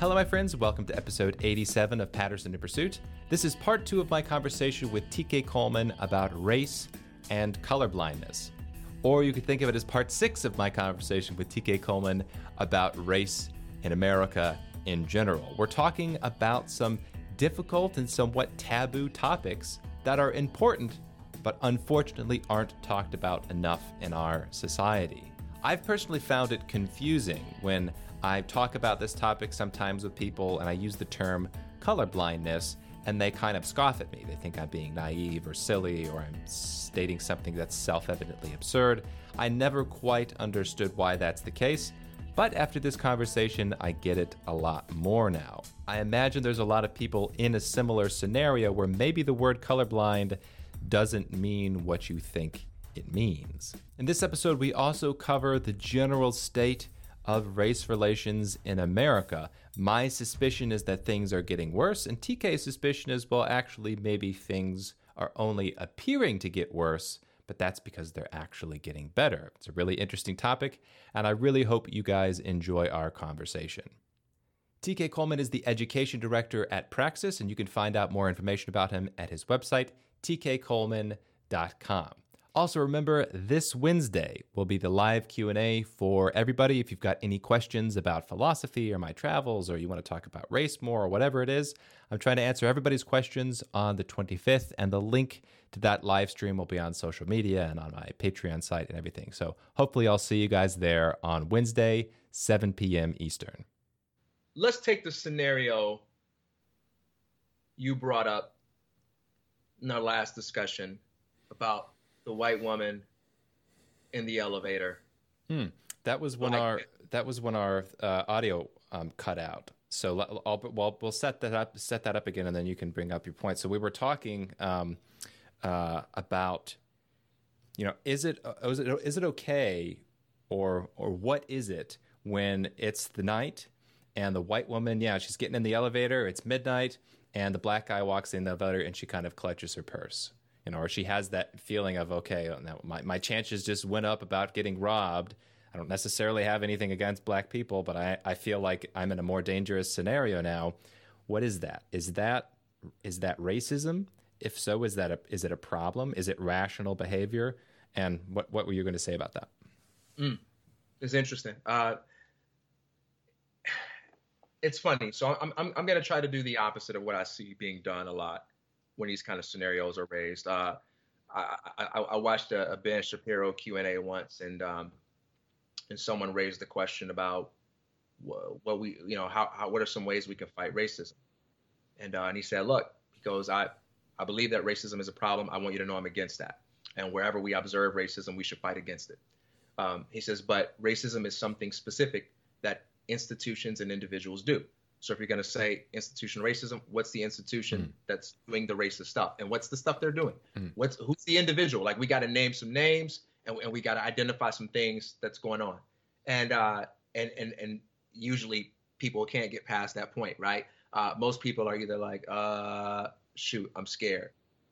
Hello, my friends. Welcome to episode 87 of Patterson in Pursuit. This is part two of my conversation with TK Coleman about race and colorblindness. Or you could think of it as part six of my conversation with TK Coleman about race in America in general. We're talking about some difficult and somewhat taboo topics that are important, but unfortunately aren't talked about enough in our society. I've personally found it confusing when I talk about this topic sometimes with people and I use the term colorblindness and they kind of scoff at me. They think I'm being naive or silly or I'm stating something that's self evidently absurd. I never quite understood why that's the case, but after this conversation, I get it a lot more now. I imagine there's a lot of people in a similar scenario where maybe the word colorblind doesn't mean what you think it means. In this episode, we also cover the general state of race relations in America. My suspicion is that things are getting worse, and TK's suspicion is well, actually, maybe things are only appearing to get worse, but that's because they're actually getting better. It's a really interesting topic, and I really hope you guys enjoy our conversation. TK Coleman is the education director at Praxis, and you can find out more information about him at his website, tkcoleman.com. Also remember this Wednesday will be the live Q&A for everybody if you've got any questions about philosophy or my travels or you want to talk about race more or whatever it is. I'm trying to answer everybody's questions on the 25th and the link to that live stream will be on social media and on my Patreon site and everything. So hopefully I'll see you guys there on Wednesday 7 p.m. Eastern. Let's take the scenario you brought up in our last discussion about the white woman in the elevator. Hmm. That was when our that was when our uh, audio um, cut out. So I'll, well, we'll set that up, set that up again, and then you can bring up your point. So we were talking um, uh, about, you know, is it uh, is it is it okay, or or what is it when it's the night and the white woman, yeah, she's getting in the elevator, it's midnight, and the black guy walks in the elevator and she kind of clutches her purse you know, or she has that feeling of okay, my my chances just went up about getting robbed. I don't necessarily have anything against black people, but I, I feel like I'm in a more dangerous scenario now. What is that? Is that is that racism? If so, is that a, is it a problem? Is it rational behavior? And what what were you going to say about that? Mm, it's interesting. Uh, it's funny. So I'm I'm I'm going to try to do the opposite of what I see being done a lot when these kind of scenarios are raised. Uh, I, I, I, watched a, a, Ben Shapiro Q and A once, and um, and someone raised the question about what, what we, you know, how, how what are some ways we can fight racism? And uh, and he said, look, he goes, I I believe that racism is a problem. I want you to know I'm against that. And wherever we observe racism, we should fight against it. Um, he says, but racism is something specific that institutions and individuals do. So if you're going to say institutional racism, what's the institution mm. that's doing the racist stuff, and what's the stuff they're doing? Mm. What's who's the individual? Like we got to name some names, and, and we got to identify some things that's going on, and uh, and and and usually people can't get past that point, right? Uh, most people are either like, uh, shoot, I'm scared,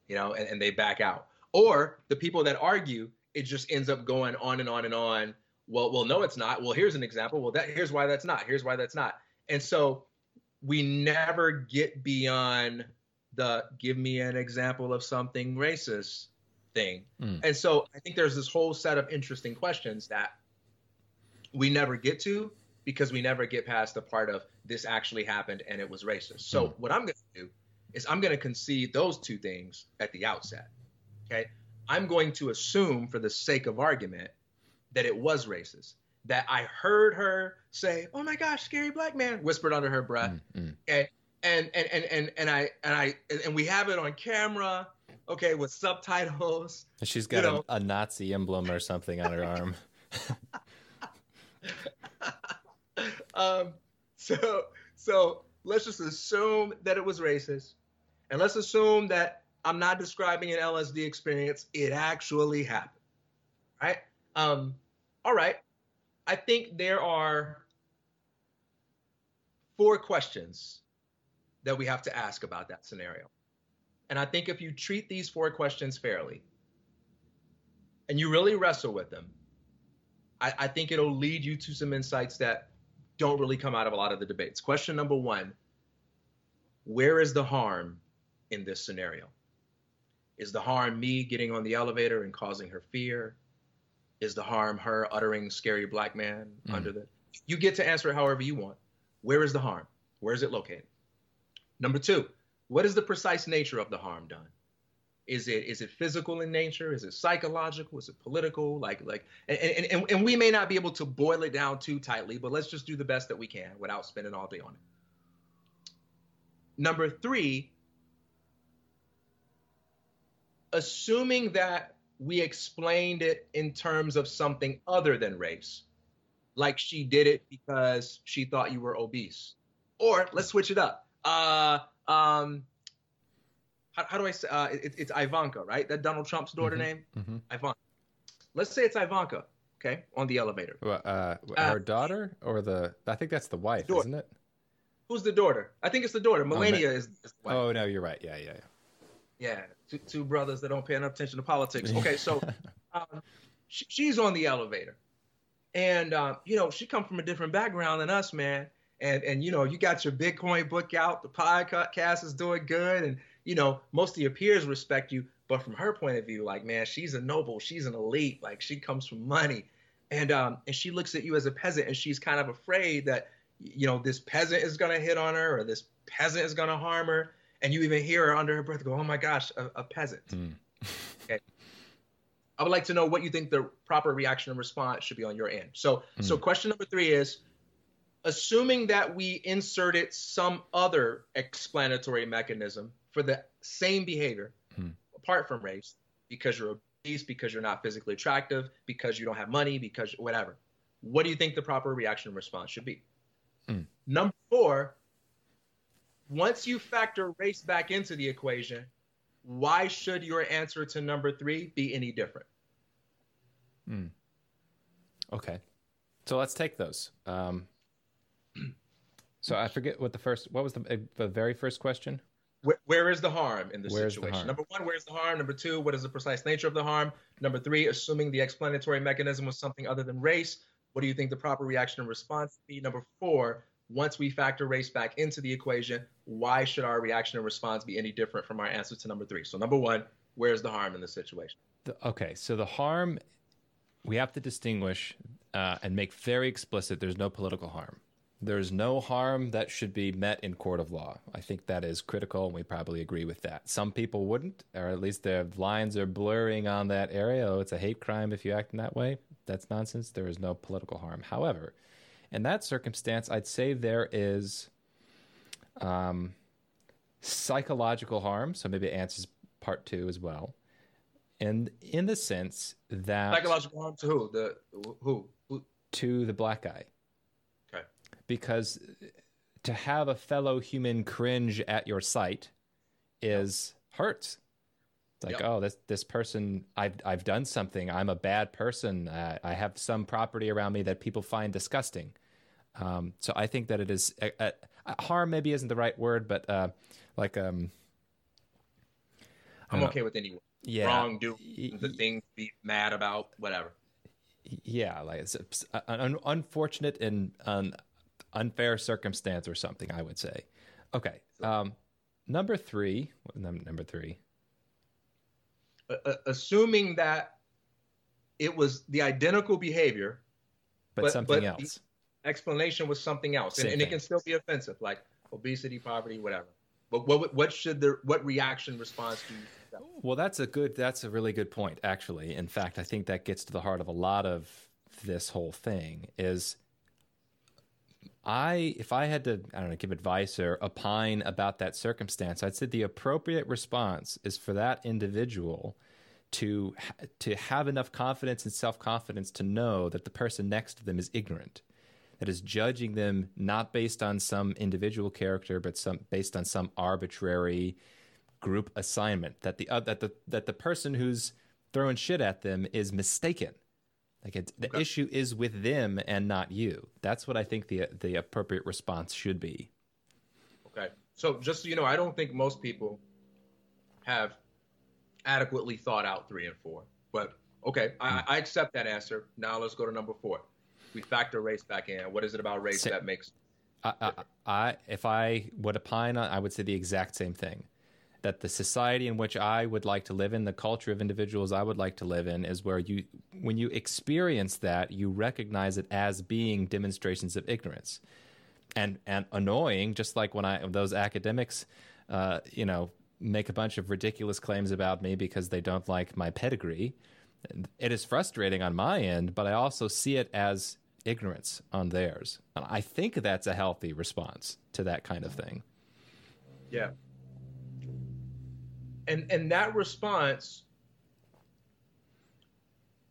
you know, and, and they back out, or the people that argue, it just ends up going on and on and on. Well, well, no, it's not. Well, here's an example. Well, that here's why that's not. Here's why that's not. And so we never get beyond the give me an example of something racist thing. Mm. And so I think there's this whole set of interesting questions that we never get to because we never get past the part of this actually happened and it was racist. So mm. what I'm going to do is I'm going to concede those two things at the outset. Okay? I'm going to assume for the sake of argument that it was racist that I heard her say, "Oh my gosh, scary black man," whispered under her breath, mm, mm. And, and and and and and I and I and we have it on camera, okay, with subtitles. She's got a, a, Nazi emblem or something on her arm. um, so so let's just assume that it was racist, and let's assume that I'm not describing an LSD experience; it actually happened, right? Um, all right. I think there are four questions that we have to ask about that scenario. And I think if you treat these four questions fairly and you really wrestle with them, I, I, think it'll lead you to some insights that don't really come out of a lot of the debates. Question number one Where is the harm in this scenario? Is the harm me getting on the elevator and causing her fear? Is the harm her uttering scary black man mm. under the? You get to answer it however you want. Where is the harm? Where is it located? Number two, what is the precise nature of the harm done? Is it is it physical in nature? Is it psychological? Is it political? Like like and, and, and we may not be able to boil it down too tightly, but let's just do the best that we can without spending all day on it. Number three, assuming that we explained it in terms of something other than race, like she did it because she thought you were obese. Or let's switch it up. Uh, um, how, how do I say? Uh, it, it's Ivanka, right? That Donald Trump's daughter mm-hmm. name, mm-hmm. Ivanka. Let's say it's Ivanka, okay, on the elevator. Well, uh, uh, her daughter or the? I think that's the wife, isn't it? Who's the daughter? I think it's the daughter. Melania oh, is, is Oh no, you're right. Yeah, yeah, yeah. Yeah, two, two brothers that don't pay enough attention to politics. Okay, so um, she, she's on the elevator, and uh, you know she come from a different background than us, man. And and you know you got your Bitcoin book out, the podcast is doing good, and you know, most of your peers respect you, but from her point of view, like, man, she's a noble, she's an elite, like she comes from money. And um, and she looks at you as a peasant and she's kind of afraid that, you know, this peasant is gonna hit on her or this peasant is gonna harm her. And you even hear her under her breath go, Oh my gosh, a, a peasant. Mm. okay. I would like to know what you think the proper reaction and response should be on your end. So mm. so question number three is assuming that we inserted some other explanatory mechanism for the same behavior hmm. apart from race because you're obese, because you're not physically attractive, because you don't have money, because whatever. What do you think the proper reaction and response should be? Hmm. Number four, once you factor race back into the equation, why should your answer to number three be any different? Hmm. Okay. So let's take those. Um, so I forget what the first, what was the, the very first question? where, where is the harm in this where's situation? Number one, where's the harm? Number two, what is the precise nature of the harm? Number three, assuming the explanatory mechanism was something other than race, what do you think the proper reaction and response be? Number four, once we factor race back into the equation, why should our reaction and response be any different from our answer to number three? So, number one, where's the harm in this situation? The, okay, so the harm, we have to distinguish uh, and make very explicit there's no political harm. There's no harm that should be met in court of law. I think that is critical, and we probably agree with that. Some people wouldn't, or at least their lines are blurring on that area. Oh, it's a hate crime if you act in that way. That's nonsense. There is no political harm. However, in that circumstance, I'd say there is um, psychological harm. So maybe it answers part two as well. And in the sense that psychological harm to who? The who? who? To the black guy Okay. because to have a fellow human cringe at your sight is hurts. Like, yep. oh, this this person, I've I've done something. I'm a bad person. Uh, I have some property around me that people find disgusting. Um, so I think that it is uh, uh, harm. Maybe isn't the right word, but uh, like um, I'm okay with any yeah, wrong, do the thing, be mad about, whatever. Yeah, like it's an unfortunate and um, unfair circumstance or something. I would say. Okay. Um, number three. Number three. Uh, assuming that it was the identical behavior, but, but something but else. explanation was something else, and, and, it can still be offensive, like obesity, poverty, whatever. But what what should the what reaction response do? You well, that's a good. That's a really good point, actually. In fact, I think that gets to the heart of a lot of this whole thing. Is I, if I had to, I don't know, give advice or opine about that circumstance, I'd say the appropriate response is for that individual to to have enough confidence and self confidence to know that the person next to them is ignorant, that is judging them not based on some individual character, but some based on some arbitrary group assignment. That the uh, that the that the person who's throwing shit at them is mistaken like it, the okay. issue is with them and not you. That's what I think the the appropriate response should be. Okay. So just so you know, I don't think most people have adequately thought out three and four. But okay, I, hmm. I accept that answer. Now let's go to number four. we factor race back in. What is it about race that makes? I, I, I, if I would opine on, I would say the exact same thing. That the society in which I would like to live in, the culture of individuals I would like to live in, is where you, when you experience that, you recognize it as being demonstrations of ignorance, and and annoying. Just like when I those academics, uh, you know, make a bunch of ridiculous claims about me because they don't like my pedigree. It is frustrating on my end, but I also see it as ignorance on theirs. And I think that's a healthy response to that kind of thing. Yeah. And and that response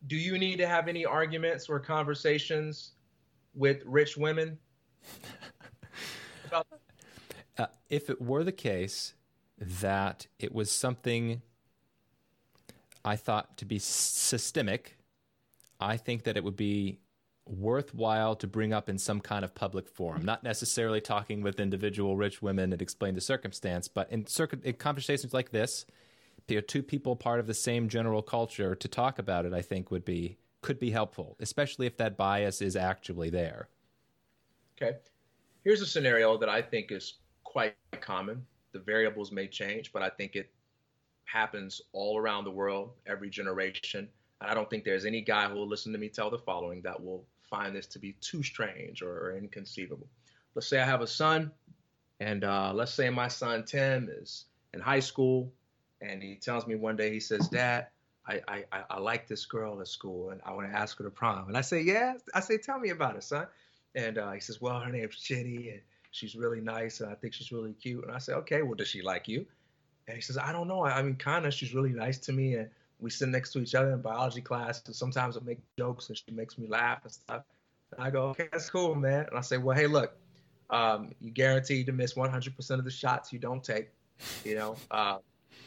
do you need to have any arguments or conversations with rich women? uh, if it were the case that it was something I thought to be systemic, I think that it would be worthwhile to bring up in some kind of public forum. Not necessarily talking with individual rich women and explain the circumstance, but in, circ- in conversations like this, two people part of the same general culture to talk about it, I think would be could be helpful, especially if that bias is actually there. Okay. Here's a scenario that I think is quite common. The variables may change, but I think it happens all around the world, every generation. And I don't think there's any guy who will listen to me tell the following that will find this to be too strange or, or inconceivable. Let's say I have a son, and uh, let's say my son Tim is in high school, and he tells me one day, he says, Dad, I, I, I like this girl at school, and I want to ask her to prom. And I say, Yeah. I say, Tell me about it, son. And uh, he says, Well, her name's Jenny, and she's really nice, and I think she's really cute. And I say, Okay, well, does she like you? And he says, I don't know. I, I mean, kind of. She's really nice to me, and we sit next to each other in biology class, and sometimes I make jokes, and she makes me laugh and stuff. And I go, okay, that's cool, man. And I say, well, hey, look, um, you guaranteed to miss 100% of the shots you don't take. You know, uh,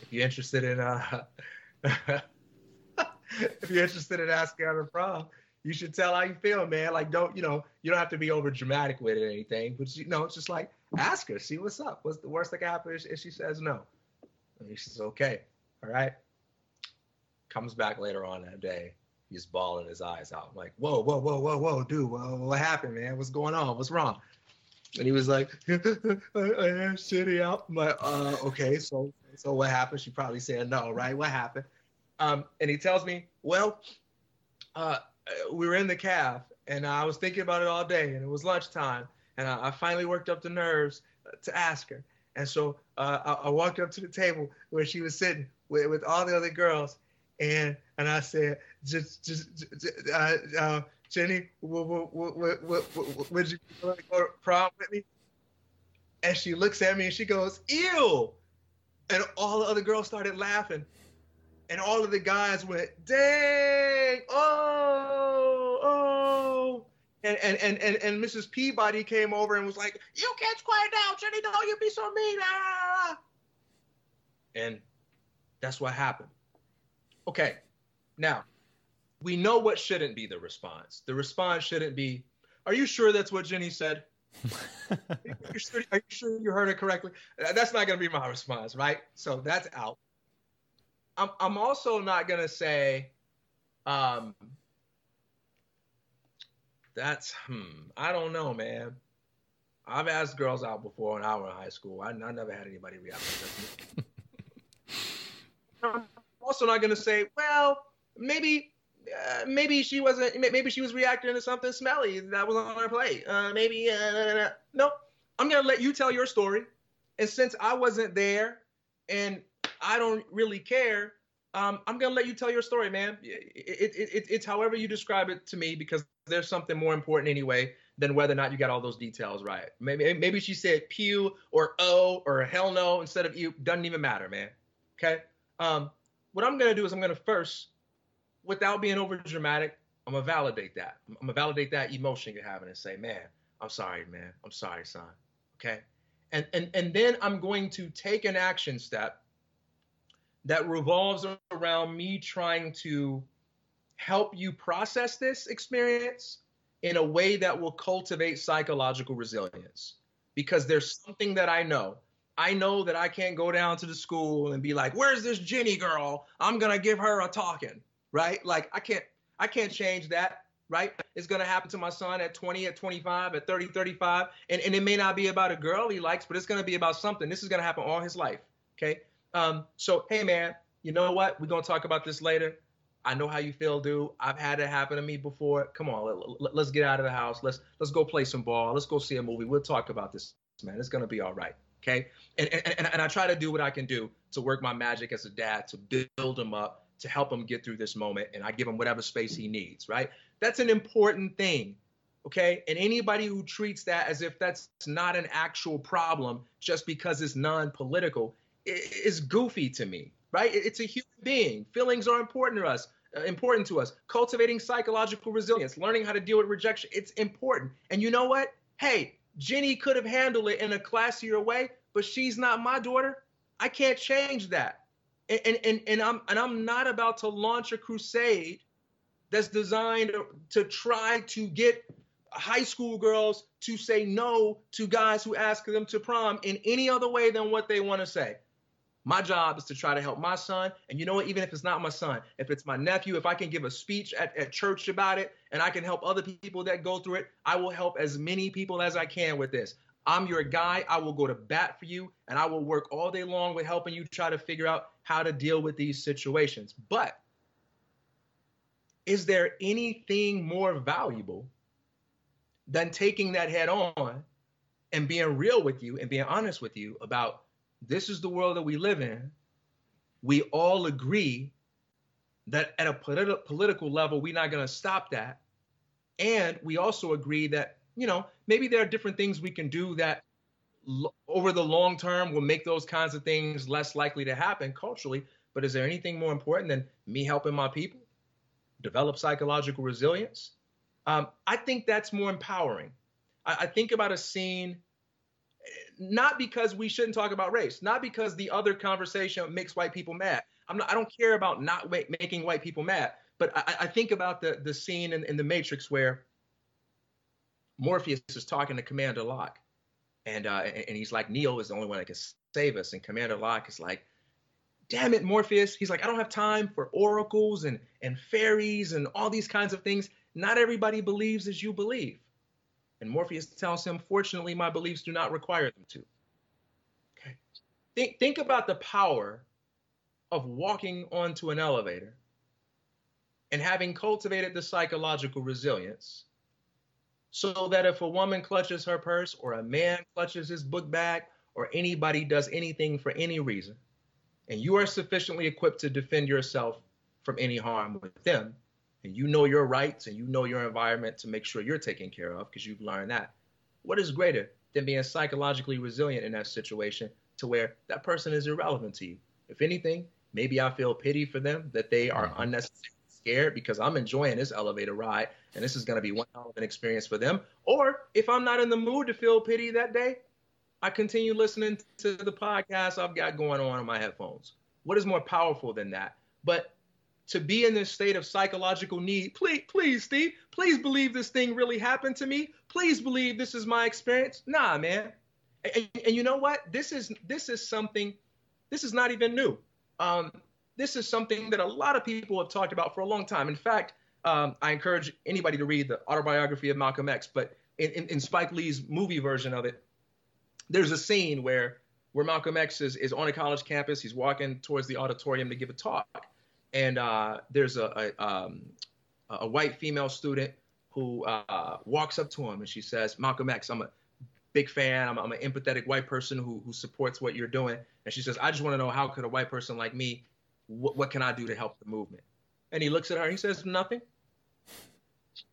if you're interested in, uh, if you're interested in asking her to prom, you should tell how you feel, man. Like, don't, you know, you don't have to be over dramatic with it or anything, but you know, it's just like ask her, see what's up. What's the worst that can happen if she says no? And he says, okay, all right. Comes back later on that day. He's bawling his eyes out. I'm like, whoa, whoa, whoa, whoa, whoa, dude, whoa, what happened, man? What's going on? What's wrong? And he was like, I am shitty out. I'm like, uh, okay, so so what happened? She probably said no, right? What happened? Um, and he tells me, well, uh, we were in the caf, and I was thinking about it all day, and it was lunchtime, and I, I finally worked up the nerves to ask her. And so uh, I, I, walked up to the table where she was sitting with, with all the other girls, and and I said, just just, uh, uh, Jenny, would, would, would, would you go to prom with me? And she looks at me and she goes, ew. And all the other girls started laughing. And all of the guys went, dang, oh, oh. And, and, and, and, and Mrs. Peabody came over and was like, you can't quiet down, Jenny, don't you be so mean. Ah. And that's what happened. Okay, now we know what shouldn't be the response. The response shouldn't be, "Are you sure that's what Jenny said?" are, you sure, are, you sure, you heard it correctly? That's not going to be my response, right? So that's out. I'm, I'm also not going to say, um, that's, hmm, I don't know, man. I've asked girls out before when I was in high school. I, I never had anybody react like I'm also not going to say, well, maybe uh, maybe she wasn't maybe she was reacting to something smelly that was on her plate. Uh, maybe uh, no i'm gonna let you tell your story. And since i wasn't there and i don't really care um, i'm gonna let you tell your story man. It, it, it, it's however you describe it to me because there's something more important anyway than whether or not you got all those details right. Maybe maybe she said pew or oh or hell no instead of you. Doesn't even matter man. Okay? Um, what i'm gonna do is i'm gonna first without being over dramatic, I'm gonna validate that. I'm gonna validate that emotion you're having and say, man, I'm sorry, man. I'm sorry, son. Okay. And and and then I'm going to take an action step that revolves around me trying to help you process this experience in a way that will cultivate psychological resilience. Because there's something that I know. I know that I can't go down to the school and be like, "Where's this Jenny girl? I'm gonna give her a talking." right? Like I can't I can't change that, right? It's to happen to my son at 20, at 25, at 30, 35. And, and it may not be about a girl he likes, but it's to be about something. This is to happen all his life. Okay. Um, so, hey, man, you know what? We're to talk about this later. I know how you feel, dude. I've had it happen to me before. Come on, let, us get out of the house. Let's let's go play some ball. Let's go see a movie. We'll talk about this, man. It's gonna be all right. Okay. And and, and, I try to do what I can do to work my magic as a dad to build him up, to help him get through this moment, and I give him whatever space he needs. Right. That's an important thing. Okay. And anybody who treats that as if that's not an actual problem just because it's non-political is goofy to me right? It's a human being. Feelings are important to us. Uh, important to us. Cultivating psychological resilience, learning how to deal with rejection, it's important. And you know what? Hey, Jenny could have handled it in a classier way, but she's not my daughter. I can't change that. And, and, and, I'm and I'm not about to launch a crusade that's designed to try to get high school girls to say no to guys who ask them to prom in any other way than what they want to say. My job is to try to help my son. And you know what? Even if it's not my son, if it's my nephew, if I can give a speech at, at church about it and I can help other people that go through it, I will help as many people as I can with this. I'm your guy. I will go to bat for you and I will work all day long with helping you try to figure out how to deal with these situations. But is there anything more valuable than taking that head on and being real with you and being honest with you about this is the world that we live in. We all agree that at a politi- political level, we're not going to stop that. And we also agree that, you know, maybe there are different things we can do that l- over the long term will make those kinds of things less likely to happen culturally. But is there anything more important than me helping my people develop psychological resilience? Um, I think that's more empowering. I, I think about a scene not because we shouldn't talk about race, not because the other conversation makes white people mad. I'm not, I don't care about not making white people mad, but I, I think about the the scene in, in the Matrix where Morpheus is talking to Commander Lock, and uh, and he's like, Neo is the only one that can save us, and Commander Lock is like, damn it, Morpheus. He's like, I don't have time for oracles and and fairies and all these kinds of things. Not everybody believes as you believe. And Morpheus tells him, Fortunately, my beliefs do not require them to. Okay. Think, think about the power of walking onto an elevator and having cultivated the psychological resilience so that if a woman clutches her purse or a man clutches his book bag or anybody does anything for any reason, and you are sufficiently equipped to defend yourself from any harm with them, and you know your rights and you know your environment to make sure you're taken care of because you've learned that. What is greater than being psychologically resilient in that situation to where that person is irrelevant to you? If anything, maybe I feel pity for them that they are mm-hmm. unnecessarily scared because I'm enjoying this elevator ride and this is going to be one hell of an experience for them. Or if I'm not in the mood to feel pity that day, I continue listening to the podcast I've got going on in my headphones. What is more powerful than that? But to be in this state of psychological need. Please, please, Steve, please believe this thing really happened to me. Please believe this is my experience. Nah, man. And, and you know what? This is this is something. This is not even new. Um, this is something that a lot of people have talked about for a long time. In fact, um, I encourage anybody to read the autobiography of Malcolm X. But in, in, in Spike Lee's movie version of it, there's a scene where where Malcolm X is, is on a college campus. He's walking towards the auditorium to give a talk and uh, there's a a, um, a, white female student who uh, walks up to him and she says, "Malcolm X, I'm a big fan. I'm, I'm an empathetic white person who who supports what you're doing." And she says, "I just want to know how could a white person like me, wh- what can I do to help the movement?" And he looks at her and he says, "Nothing."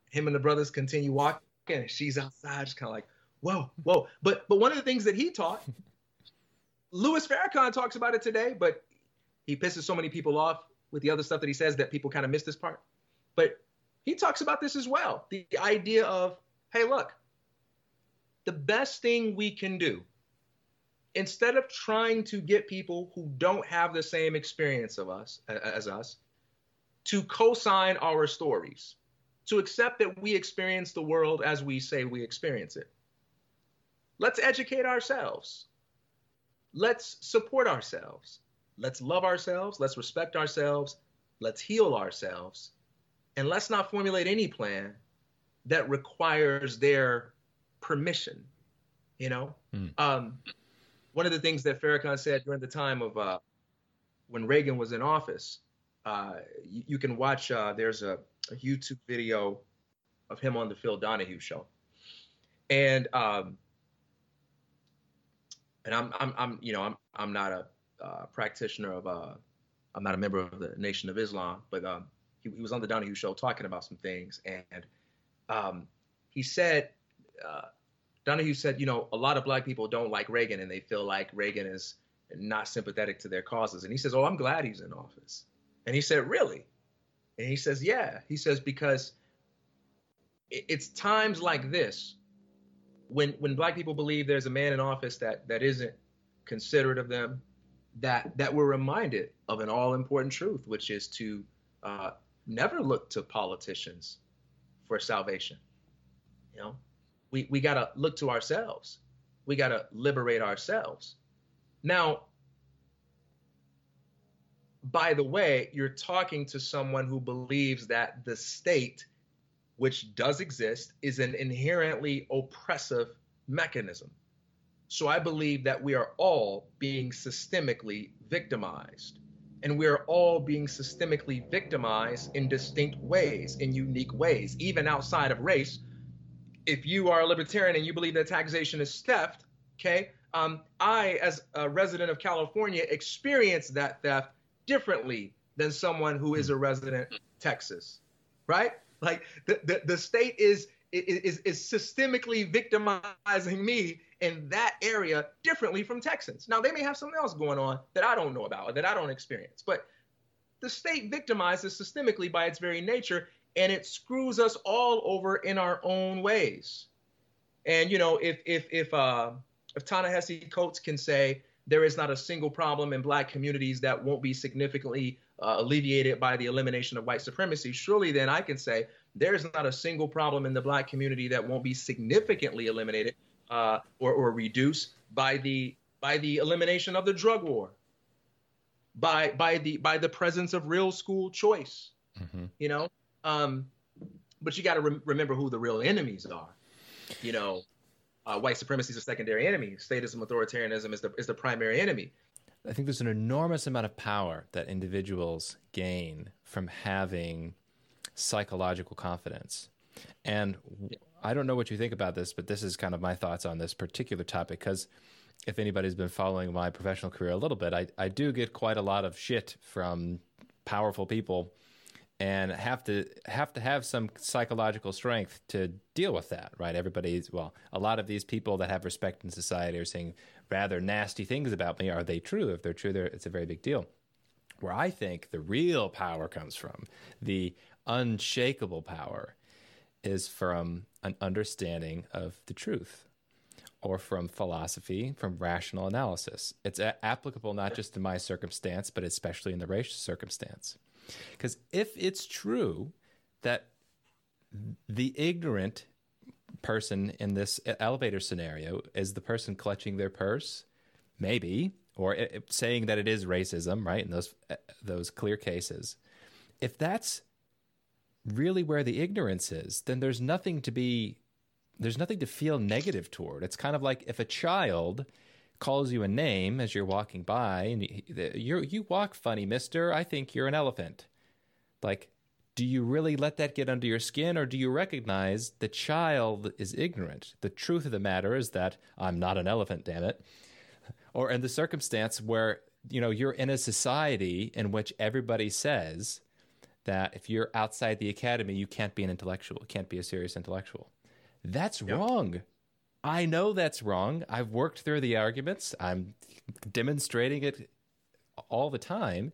Him and the brothers continue walking, and she's outside, just kind of like, "Whoa, whoa!" But but one of the things that he taught. Louis Farrakhan talks about it today, but he pisses so many people off with the other stuff that he says that people kind of miss this part. But he talks about this as well the idea of, hey, look, the best thing we can do, instead of trying to get people who don't have the same experience of us as us to co-sign our stories, to accept that we experience the world as we say we experience it. Let's educate ourselves. Let's support ourselves. Let's love ourselves. Let's respect ourselves. Let's heal ourselves. And let's not formulate any plan that requires their permission. You know, mm. um, one of the things that Farrakhan said during the time of uh, when Reagan was in office, uh, you, you, can watch. Uh, there's a, a, YouTube video of him on the Phil Donahue show, and um, and I'm, I'm, I'm, you know, I'm, I'm not a uh, practitioner of, uh, I'm not a member of the Nation of Islam, but um, he, he, was on the Donahue show talking about some things, and um, he said, uh, Donahue said, you know, a lot of black people don't like Reagan, and they feel like Reagan is not sympathetic to their causes, and he says, oh, I'm glad he's in office, and he said, really, and he says, yeah, he says because it's times like this when when black people believe there's a man in office that that isn't considerate of them, that that we're reminded of an all important truth, which is to uh, never look to politicians for salvation. You know, we we gotta look to ourselves. We gotta liberate ourselves. Now, by the way, you're talking to someone who believes that the state which does exist, is an inherently oppressive mechanism. So I believe that we are all being systemically victimized. And we are all being systemically victimized in distinct ways, in unique ways, even outside of race. If you are a libertarian and you believe that taxation is theft, okay, um, I, as a resident of California, experience that theft differently than someone who is a resident Texas, right? Like the, the, the state is, is, is systemically victimizing me in that area differently from Texans. Now, they may have something else going on that I don't know about or that I don't experience, but the state victimizes systemically by its very nature, and it screws us all over in our own ways. And you know, if if if uh, if Ta-Nehisi Coates can say there is not a single problem in black communities that won't be significantly uh, alleviated by the elimination of white supremacy, surely then I can say there's not a single problem in the black community that won't be significantly eliminated uh, or, or reduced by the by the elimination of the drug war, by by the by the presence of real school choice. Mm-hmm. You know, um, but you got to re- remember who the real enemies are. You know, uh, white supremacy is a secondary enemy. Statism, authoritarianism is the is the primary enemy. I think there's an enormous amount of power that individuals gain from having psychological confidence. And I don't know what you think about this, but this is kind of my thoughts on this particular topic because if anybody's been following my professional career a little bit, I, I do get quite a lot of shit from powerful people and have to have to have some psychological strength to deal with that, right? Everybody's well, a lot of these people that have respect in society are saying rather nasty things about me. Are they true? If they're true, they're, it's a very big deal. Where I think the real power comes from, the unshakable power, is from an understanding of the truth or from philosophy, from rational analysis. It's a- applicable not just to my circumstance, but especially in the racial circumstance. Because if it's true that the ignorant person in this elevator scenario is the person clutching their purse, maybe, or it, saying that it is racism, right? In those those clear cases, if that's really where the ignorance is, then there's nothing to be there's nothing to feel negative toward. It's kind of like if a child calls you a name as you're walking by and you you walk funny, mister. I think you're an elephant. Like do you really let that get under your skin or do you recognize the child is ignorant? The truth of the matter is that I'm not an elephant, damn it. Or in the circumstance where, you know, you're in a society in which everybody says that if you're outside the academy, you can't be an intellectual, can't be a serious intellectual. That's yep. wrong. I know that's wrong. I've worked through the arguments. I'm demonstrating it all the time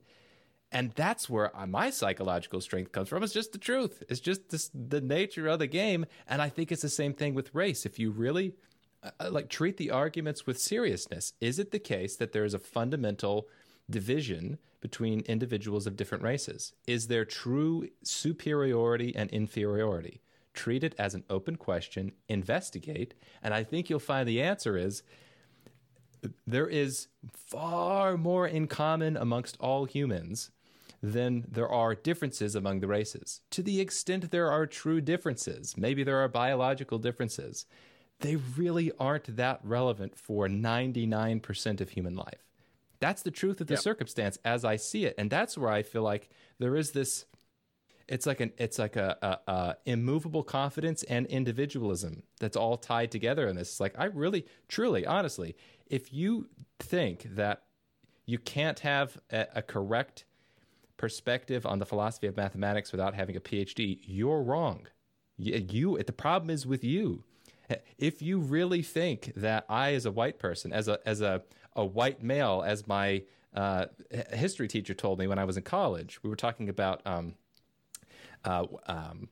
and that's where my psychological strength comes from. It's just the truth. It's just this, the nature of the game. And I think it's the same thing with race. If you really uh, uh, like treat the arguments with seriousness, is it the case that there is a fundamental division between individuals of different races? Is there true superiority and inferiority? Treat it as an open question, investigate, and I think you'll find the answer is there is far more in common amongst all humans then there are differences among the races. To the extent there are true differences, maybe there are biological differences, they really aren't that relevant for 99% of human life. That's the truth of the yep. circumstance as I see it. And that's where I feel like there is this it's like an it's like a, a, a, immovable confidence and individualism that's all tied together in this. It's like I really, truly, honestly, if you think that you can't have a, a correct perspective on the philosophy of mathematics without having a PhD, you're wrong. You, you the problem is with you. If you really think that I, as a white person, as a as a a white male, as my uh, history teacher told me when I was in college, we were talking about. Um, uh, um,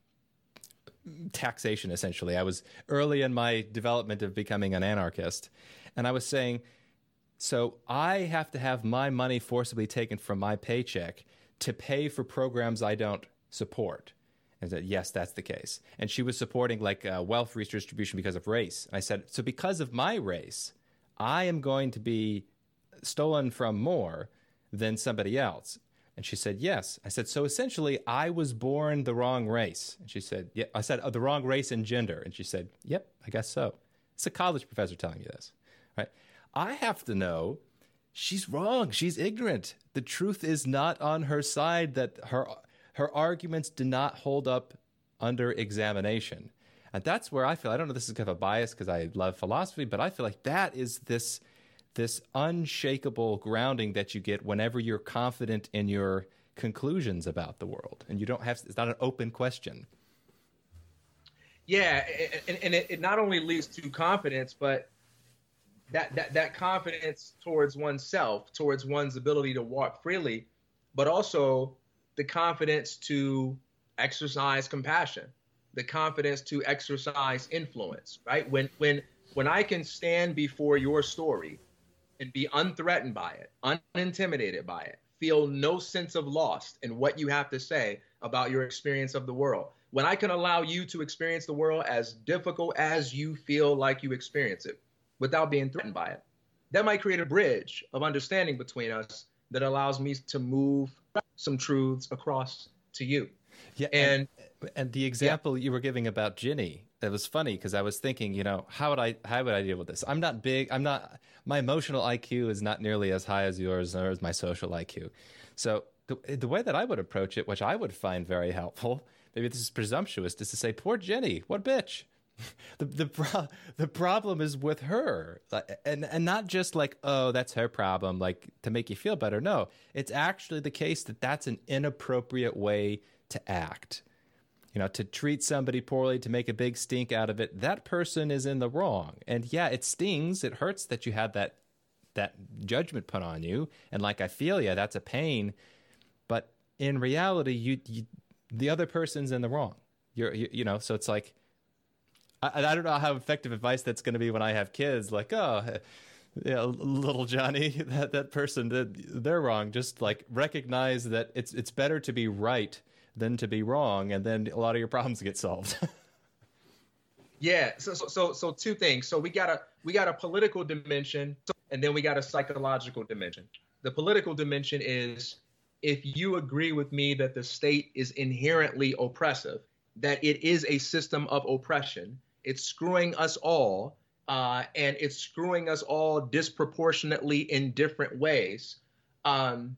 taxation essentially. I was early in my development of becoming an anarchist, and I was saying, so I have to have my money forcibly taken from my paycheck to pay for programs I don't support. And said, yes, that's the case. And she was supporting like uh, wealth redistribution because of race. And I said, so because of my race, I am going to be stolen from more than somebody else. And she said, Yes. I said, So essentially, I was born the wrong race. And she said, Yeah. I said, oh, The wrong race and gender. And she said, Yep, I guess so. It's a college professor telling you this, right? I have to know she's wrong. She's ignorant. The truth is not on her side, that her, her arguments do not hold up under examination. And that's where I feel, I don't know, this is kind of a bias because I love philosophy, but I feel like that is this this unshakable grounding that you get whenever you're confident in your conclusions about the world and you don't have it's not an open question. Yeah and, and it, it not only leads to confidence but that, that that confidence towards oneself towards one's ability to walk freely but also the confidence to exercise compassion the confidence to exercise influence right when when when i can stand before your story and be unthreatened by it, unintimidated by it, feel no sense of loss in what you have to say about your experience of the world. When I can allow you to experience the world as difficult as you feel like you experience it without being threatened by it, that might create a bridge of understanding between us that allows me to move some truths across to you. Yeah, and and, and the example yeah. you were giving about Ginny, it was funny because I was thinking, you know, how would I how would I deal with this? I'm not big. I'm not. My emotional IQ is not nearly as high as yours, or as my social IQ. So the the way that I would approach it, which I would find very helpful, maybe this is presumptuous, is to say, "Poor Jenny, what bitch." the the pro- the problem is with her, and and not just like oh that's her problem, like to make you feel better. No, it's actually the case that that's an inappropriate way to act you know, to treat somebody poorly, to make a big stink out of it, that person is in the wrong. And yeah, it stings, it hurts that you had that that judgment put on you, and like I feel yeah, that's a pain. But in reality, you, you the other person's in the wrong. You're you, you know, so it's like I, I don't know how effective advice that's going to be when I have kids. Like, oh, yeah, little Johnny, that that person, they're wrong. Just like recognize that it's it's better to be right than to be wrong, and then a lot of your problems get solved. yeah. So, so so so two things. So we got a we got a political dimension, and then we got a psychological dimension. The political dimension is if you agree with me that the state is inherently oppressive, that it is a system of oppression, it's screwing us all, uh, and it's screwing us all disproportionately in different ways, um,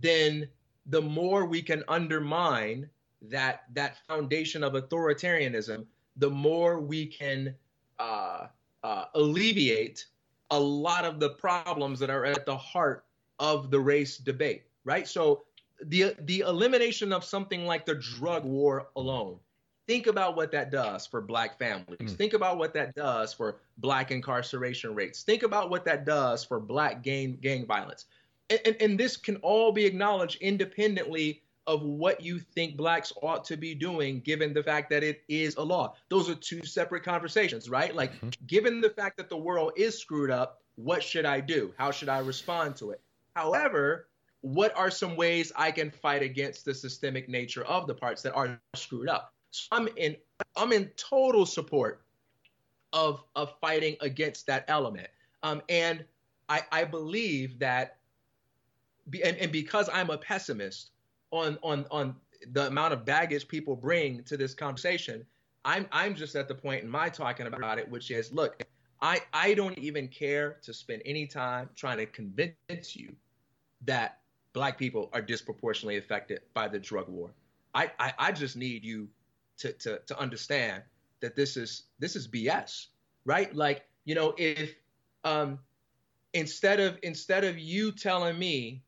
then the more we can undermine that that foundation of authoritarianism, the more we can uh, uh, alleviate a lot of the problems that are at the heart of the race debate. Right. So the the elimination of something like the drug war alone. Think about what that does for black families. Mm. Think about what that does for black incarceration rates. Think about what that does for black gang gang violence and, and this can all be acknowledged independently of what you think blacks ought to be doing given the fact that it is a law. Those are two separate conversations, right? Like, mm-hmm. given the fact that the world is screwed up, what should I do? How should I respond to it? However, what are some ways I can fight against the systemic nature of the parts that are screwed up? So I'm in I'm in total support of of fighting against that element. Um, and I, I believe that and, and because I'm a pessimist, on on on the amount of baggage people bring to this conversation. I'm I'm just at the point in my talking about it, which is look, I I don't even care to spend any time trying to convince you that black people are disproportionately affected by the drug war. I I, I just need you to, to to understand that this is this is BS, right? Like you know if um instead of instead of you telling me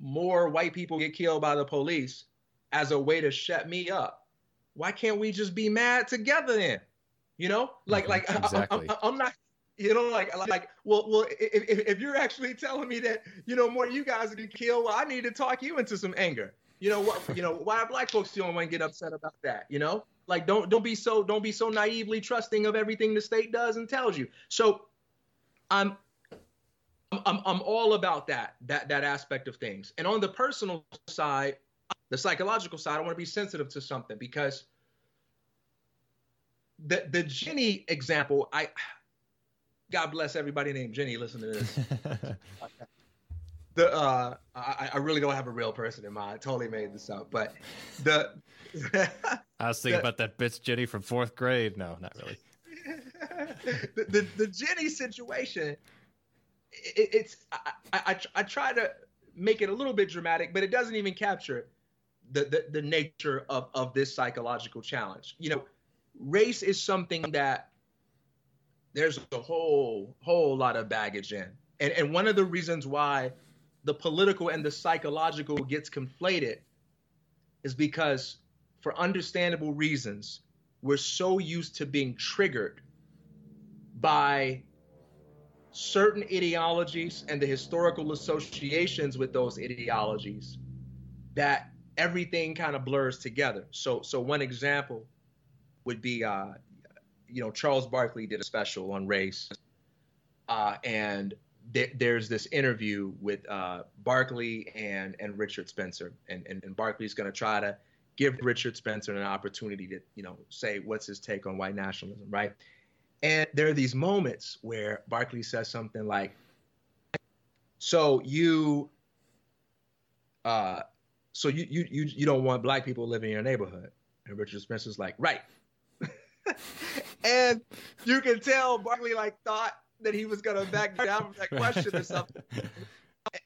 more white people get killed by the police as a way to shut me up, why can't we just be mad together then? You know, like mm-hmm. like exactly. I, am not. You know, like like well well if, if you're actually telling me that you know more you guys get killed, well I need to talk you into some anger. You know what? You know why black folks don't want to get upset about that? You know, like don't don't be so don't be so naively trusting of everything the state does and tells you. So, I'm I'm, I'm all about that that that aspect of things. And on the personal side, the psychological side, I want to be sensitive to something because the the Jenny example, I God bless everybody named Jenny. Listen to this. the uh, I, I really don't have a real person in mind. I totally made this up, but the I was thinking the, about that bitch Jenny from fourth grade. No, not really. the, the, the Jenny situation it, it's I, I, I try to make it a little bit dramatic, but it doesn't even capture the, the, the nature of, of this psychological challenge. You know, race is something that there's a whole whole lot of baggage in. And and one of the reasons why the political and the psychological gets conflated is because for understandable reasons, we're so used to being triggered by certain ideologies and the historical associations with those ideologies that everything kind of blurs together. So, so one example would be, uh, you know, Charles Barkley did a special on race, uh, and th- there's this interview with uh, Barkley and and Richard Spencer, and and, and Barkley's going to try to give Richard Spencer an opportunity to, you know, say what's his take on white nationalism, right? And there are these moments where Barkley says something like, "So you, uh, so you you you you don't want black people living in your neighborhood?" And Richard Spencer's like, "Right." and you can tell Barkley like thought that he was gonna back down from that question or something.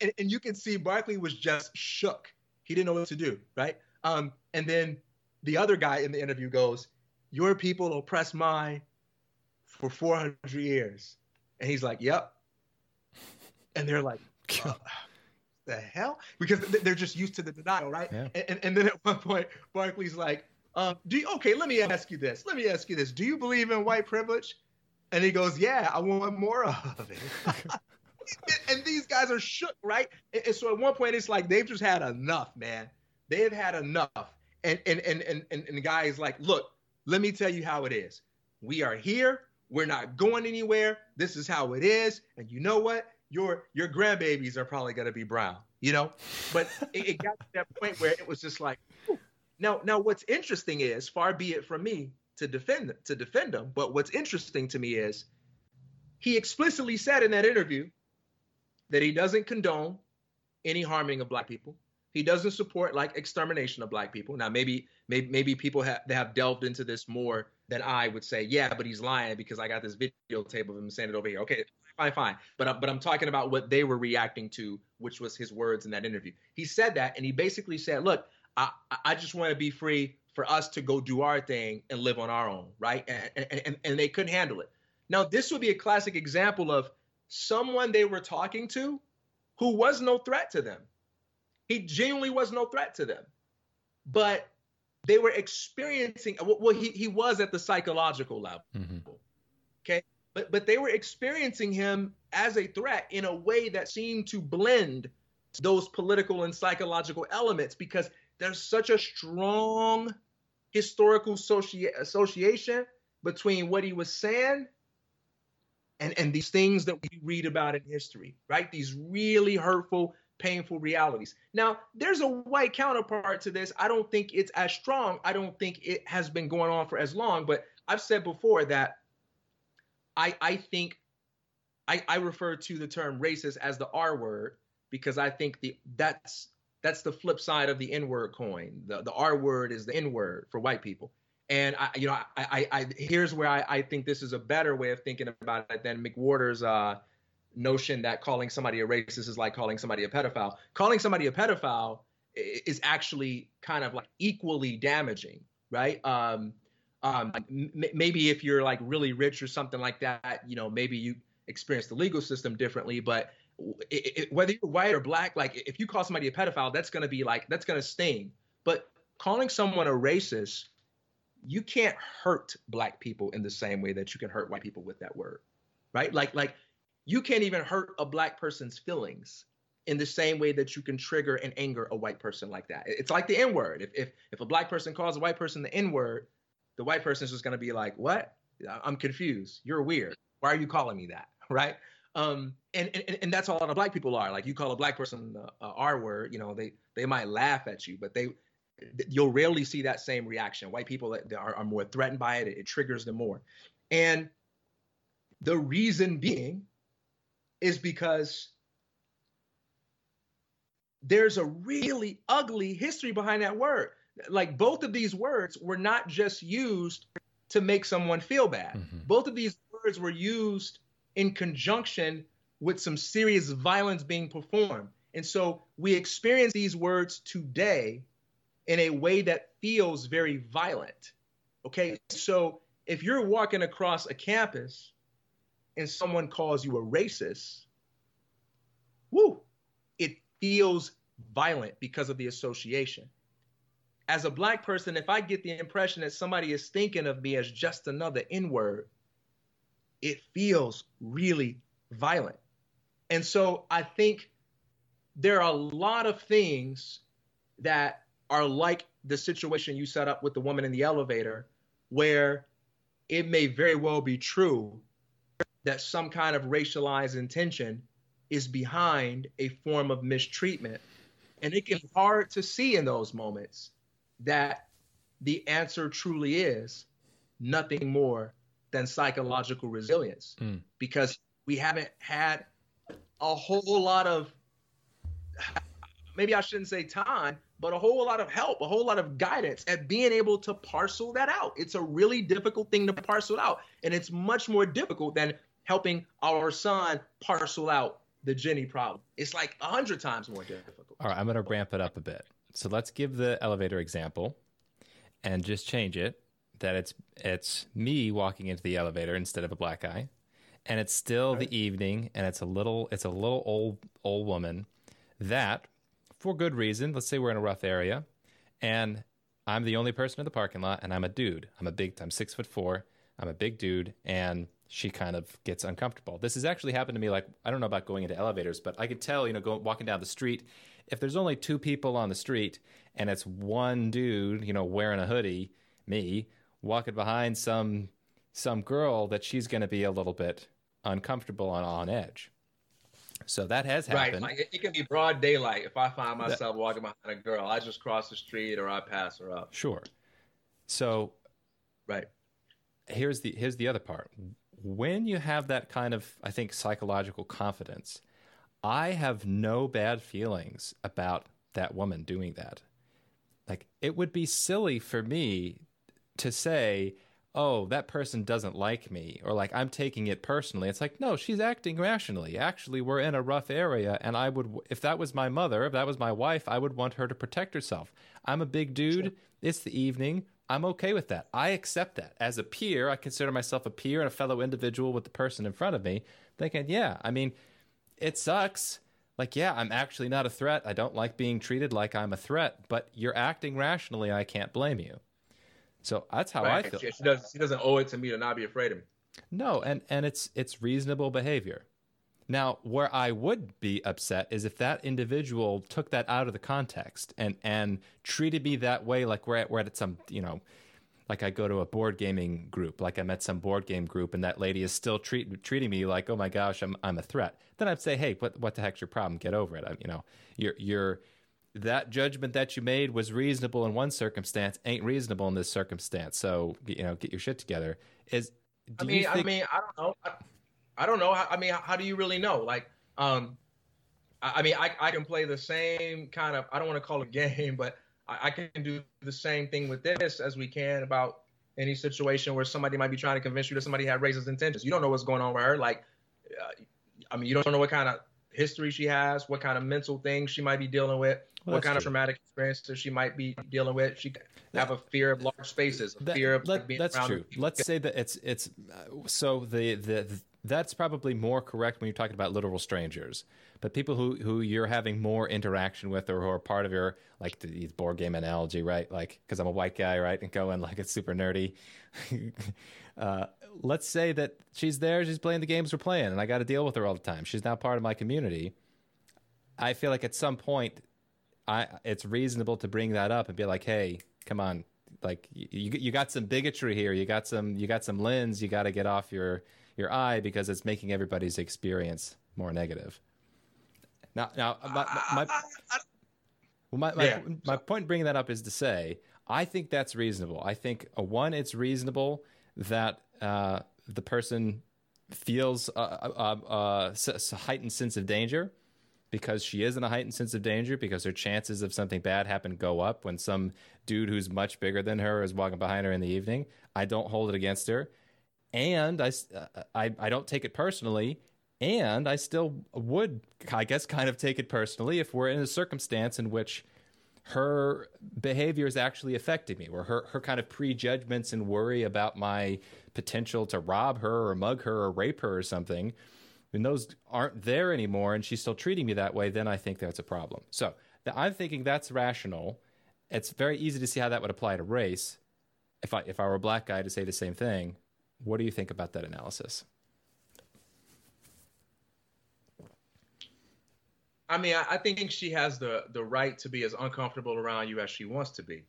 And, and, you can see Barkley was just shook. He didn't know what to do, right? Um, and then the other guy in the interview goes, "Your people oppress mine, for 400 years. And he's like, yep. And they're like, uh, the hell? Because they're just used to the denial, right? Yeah. And, and then at one point, Barkley's like, um, do you, okay, let me ask you this. Let me ask you this. Do you believe in white privilege? And he goes, yeah, I want more of it. and these guys are shook, right? And, and, so at one point, it's like they've just had enough, man. They've had enough. And and and and and, and the guy is like, look, let me tell you how it is. We are here. We're not going anywhere. This is how it is. And you know what? Your your grandbabies are probably gonna be brown, you know? But it, it, got to that point where it was just like now now what's interesting is, far be it from me to defend to defend them, but what's interesting to me is he explicitly said in that interview that he doesn't condone any harming of black people. He doesn't support like extermination of black people. Now maybe maybe maybe people have have delved into this more than I would say, yeah, but he's lying because I got this videotape of him saying it over here. Okay, fine, fine. But uh, but I'm talking about what they were reacting to, which was his words in that interview. He said that, and he basically said, look, I I just want to be free for us to go do our thing and live on our own, right? And and and they couldn't handle it. Now this would be a classic example of someone they were talking to who was no threat to them. He genuinely was no threat to them. But they were experiencing well he, he was at the psychological level. Mm-hmm. okay? But but they were experiencing him as a threat in a way that seemed to blend those political and psychological elements because there's such a strong historical associ- association between what he was saying and and these things that we read about in history right? These really hurtful painful realities. Now, there's a white counterpart to this. I don't think it's as strong. I don't think it has been going on for as long, but I've said before that I I think I, I refer to the term racist as the R word because I think the that's that's the flip side of the N word coin. The the R word is the N word for white people. And I, you know, I, I, I here's where I, I think this is a better way of thinking about it than McWhorter's uh, notion that calling somebody a racist is like calling somebody a pedophile. Calling somebody a pedophile is actually kind of like equally damaging, right? Um, um, m- maybe if you're like really rich or something like that, you know, maybe you experience the legal system differently. But it, it, whether you're white or black, like if you call somebody a pedophile, that's going to be like that's going to sting. But calling someone a racist you can't hurt black people in the same way that you can hurt white people with that word right like like you can't even hurt a black person's feelings in the same way that you can trigger and anger a white person like that. It's like the n word if if, if a black person calls a white person the n word the white person is just to be like what? I'm confused. You're weird. Why are you calling me that? Right? Um, and, and and that's all a lot of black people are. Like you call a black person the R word, you know, they they might laugh at you, but they you'll rarely see that same reaction. White people are, are more threatened by it, it triggers them more. And the reason being is because there's a really ugly history behind that word. Like both of these words were not just used to make someone feel bad. Mm-hmm. Both of these words were used in conjunction with some serious violence being performed. And so we experience these words today in a way that feels very violent. Okay, so if you're walking across a campus and someone calls you a racist, whoo, it feels violent because of the association. As a black person, if I get the impression that somebody is thinking of me as just another N word, it feels really violent. And so I think there are a lot of things that are like the situation you set up with the woman in the elevator, where it may very well be true that some kind of racialized intention is behind a form of mistreatment. And it can be hard to see in those moments that the answer truly is nothing more than psychological resilience mm. because we haven't had a whole lot of maybe I shouldn't say time, but a whole lot of help, a whole lot of guidance at being able to parcel that out. It's a really difficult thing to parcel out, and it's much more difficult than helping our son parcel out the Jenny problem. It's like a hundred times more difficult. All right, I'm going to ramp it up a bit. So let's give the elevator example, and just change it that it's it's me walking into the elevator instead of a black guy, and it's still right. the evening, and it's a little it's a little old old woman that for good reason. Let's say we're in a rough area, and I'm the only person in the parking lot, and I'm a dude. I'm a big. I'm six foot four. I'm a big dude, and she kind of gets uncomfortable. This has actually happened to me. Like I don't know about going into elevators, but I could tell, you know, going walking down the street, if there's only two people on the street and it's one dude, you know, wearing a hoodie, me walking behind some some girl, that she's going to be a little bit uncomfortable and on edge. So that has happened. Right. Like it can be broad daylight. If I find myself that, walking behind a girl, I just cross the street or I pass her up. Sure. So, right. Here's the here's the other part. When you have that kind of, I think, psychological confidence, I have no bad feelings about that woman doing that. Like it would be silly for me to say, oh, that person doesn't like me, or like I'm taking it personally. It's like, no, she's acting rationally. Actually, we're in a rough area, and I would, if that was my mother, if that was my wife, I would want her to protect herself. I'm a big dude. Sure. It's the evening. I'm okay with that. I accept that. As a peer, I consider myself a peer and a fellow individual with the person in front of me, thinking, yeah, I mean, it sucks. Like, yeah, I'm actually not a threat. I don't like being treated like I'm a threat, but you're acting rationally. I can't blame you. So that's how right. I feel. She, she, does, she doesn't owe it to me to not be afraid of me. No, and and it's it's reasonable behavior. Now, where I would be upset is if that individual took that out of the context and and treated me that way, like we're at, we're at some you know, like I go to a board gaming group, like I'm at some board game group, and that lady is still treat, treating me like, oh my gosh, I'm I'm a threat. Then I'd say, hey, what what the heck's your problem? Get over it. I, you know, you're you're that judgment that you made was reasonable in one circumstance ain't reasonable in this circumstance. So you know, get your shit together. Is I mean, think- I mean, I don't know. I, I don't know. I, I mean, how, do you really know? Like, um, I mean, I, I can play the same kind of, I don't want to call it game, but I, I, can do the same thing with this as we can about any situation where somebody might be trying to convince you that somebody had racist intentions. You don't know what's going on with her. Like, uh, I mean, you don't know what kind of history she has, what kind of mental things she might be dealing with, well, what kind true. of traumatic experiences she might be dealing with. She have a fear of large spaces, a that, fear of let, being that's around. True. Let's say that it's it's uh, so the the that's probably more correct when you're talking about literal strangers. But people who, who you're having more interaction with or who are part of your, like the board game analogy, right? Like, because I'm a white guy, right? And going like it's super nerdy. uh, let's say that she's there, she's playing the games we're playing, and I got to deal with her all the time. She's now part of my community. I feel like at some point, I it's reasonable to bring that up and be like, hey, come on, like you you got some bigotry here, you got some you got some lens, you got to get off your your eye because it's making everybody's experience more negative. Now, now my my, my, my, yeah. my point bringing that up is to say I think that's reasonable. I think uh, one, it's reasonable that uh, the person feels a, a, a, heightened sense of danger because she is in a heightened sense of danger because her chances of something bad happen go up when some dude who's much bigger than her is walking behind her in the evening. I don't hold it against her and I, uh, I, I don't take it personally. And I still would, I guess, kind of take it personally if we're in a circumstance in which her behavior is actually affecting me, or her, her kind of prejudgments and worry about my potential to rob her or mug her or rape her or something, when those aren't there anymore and she's still treating me that way, then I think that's a problem. So I'm thinking that's rational. It's very easy to see how that would apply to race. If I if I were a black guy to say the same thing, what do you think about that analysis? I mean, I, I think she has the the right to be as uncomfortable around you as she wants to be,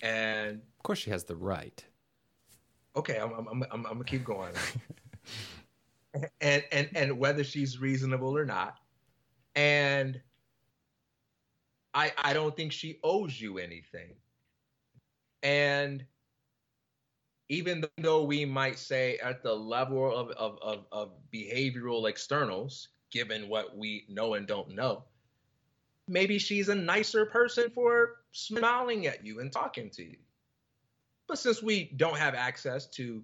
and of course she has the right. Okay, I'm I'm I'm, I'm gonna keep going. and and and whether she's reasonable or not, and I I don't think she owes you anything, and even though we might say at the level of, of, of, of, behavioral externals, given what we know and don't know, maybe she's a nicer person for smiling at you and talking to you. But since we don't have access to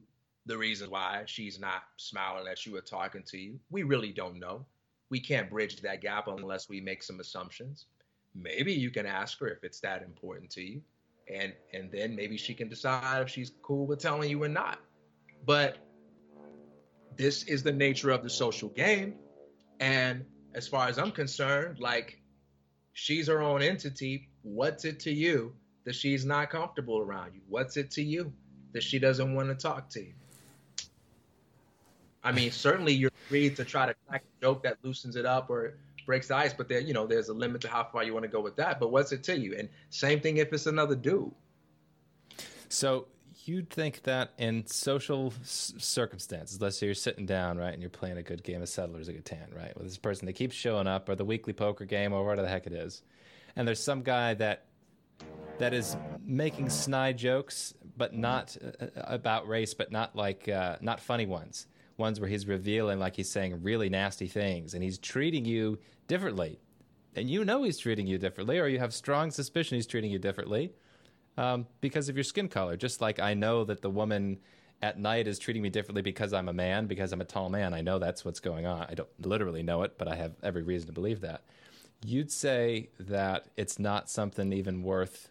the reason why she's not smiling at you or talking to you, we really don't know. We can't bridge that gap unless we make some assumptions. Maybe you can ask her if it's that important to you and and then maybe she can decide if she's cool with telling you or not. But this is the nature of the social game, and as far as I'm concerned, like she's her own entity. What's it to you that she's not comfortable around you? What's it to you that she doesn't want to talk to you? I mean, certainly you're free to try to crack a joke that loosens it up or breaks the ice, but there, you know, there's a limit to how far you want to go with that. But what's it to you? And same thing if it's another dude. So you'd think that in social s- circumstances, let's say you're sitting down, right, and you're playing a good game of Settlers of Catan, right, with this person that keeps showing up, or the weekly poker game, or whatever the heck it is, and there's some guy that that is making snide jokes, but not uh, uh about race, but not like uh, not funny ones ones where he's revealing like he's saying really nasty things and he's treating you differently. And you know he's treating you differently, or you have strong suspicion he's treating you differently um, because of your skin color. Just like I know that the woman at night is treating me differently because I'm a man, because I'm a tall man. I know that's what's going on. I don't literally know it, but I have every reason to believe that. You'd say that it's not something even worth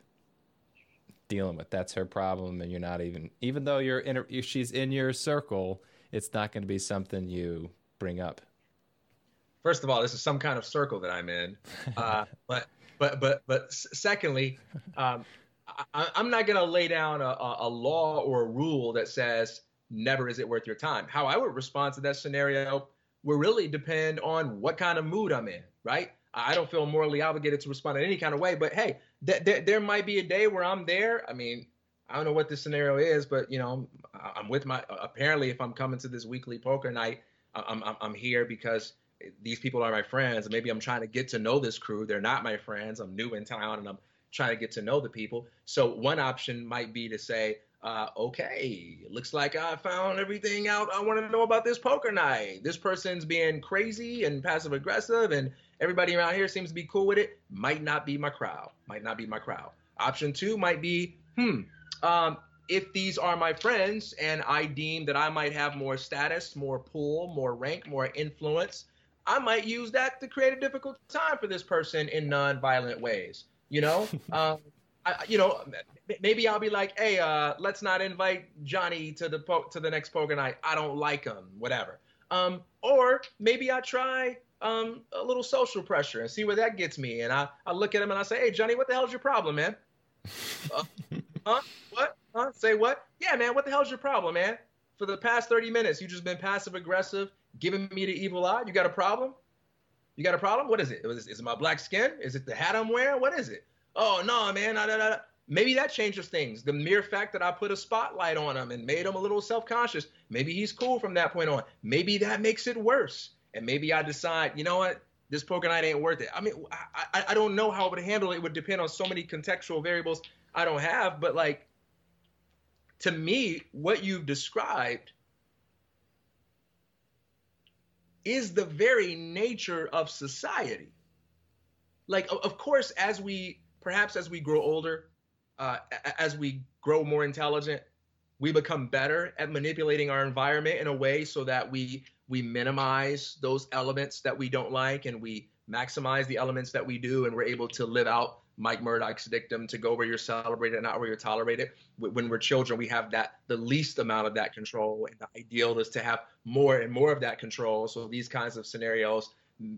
dealing with. That's her problem, and you're not even, even though you're in, she's in your circle it's not going to be something you bring up. First of all, this is some kind of circle that I'm in. Uh, but but but but secondly, um, I, am not going to lay down a, a law or a rule that says never is it worth your time. How I would respond to that scenario will really depend on what kind of mood I'm in, right? I don't feel morally obligated to respond in any kind of way, but hey, th- th- there might be a day where I'm there. I mean, I don't know what this scenario is, but you know, I'm with my. Apparently, if I'm coming to this weekly poker night, I'm I'm, I'm here because these people are my friends, maybe I'm trying to get to know this crew. They're not my friends. I'm new in town, and I'm trying to get to know the people. So one option might be to say, uh, okay, looks like I found everything out I want to know about this poker night. This person's being crazy and passive aggressive, and everybody around here seems to be cool with it. Might not be my crowd. Might not be my crowd. Option two might be, hmm, um, if these are my friends and I deem that I might have more status, more pull, more rank, more influence, I might use that to create a difficult time for this person in non-violent ways. You know, um, I, you know, maybe I'll be like, hey, uh, let's not invite Johnny to the po- to the next poker night. I don't like him, whatever. Um, or maybe I try um, a little social pressure and see where that gets me. And I, I look at him and I say, hey, Johnny, what the hell's your problem, man? uh, huh? What? Huh? Say what? Yeah, man, what the hell's your problem, man? For the past 30 minutes, you just been passive aggressive, giving me the evil eye. You got a problem? You got a problem? What is it? Is, it my black skin? Is it the hat I'm wearing? What is it? Oh, no, man. Nah, nah, nah. Maybe that changes things. The mere fact that I put a spotlight on him and made him a little self conscious, maybe he's cool from that point on. Maybe that makes it worse. And maybe I decide, you know what? This poker night ain't worth it. I mean, I, I don't know how I would handle it. It would depend on so many contextual variables I don't have. But like, to me, what you've described is the very nature of society. Like, of course, as we perhaps as we grow older, uh, as we grow more intelligent, we become better at manipulating our environment in a way so that we we minimize those elements that we don't like and we maximize the elements that we do, and we're able to live out Mike Murdock's dictum to go where you're celebrated, not where you're tolerated. When we're children, we have that the least amount of that control, and the ideal is to have more and more of that control. So these kinds of scenarios,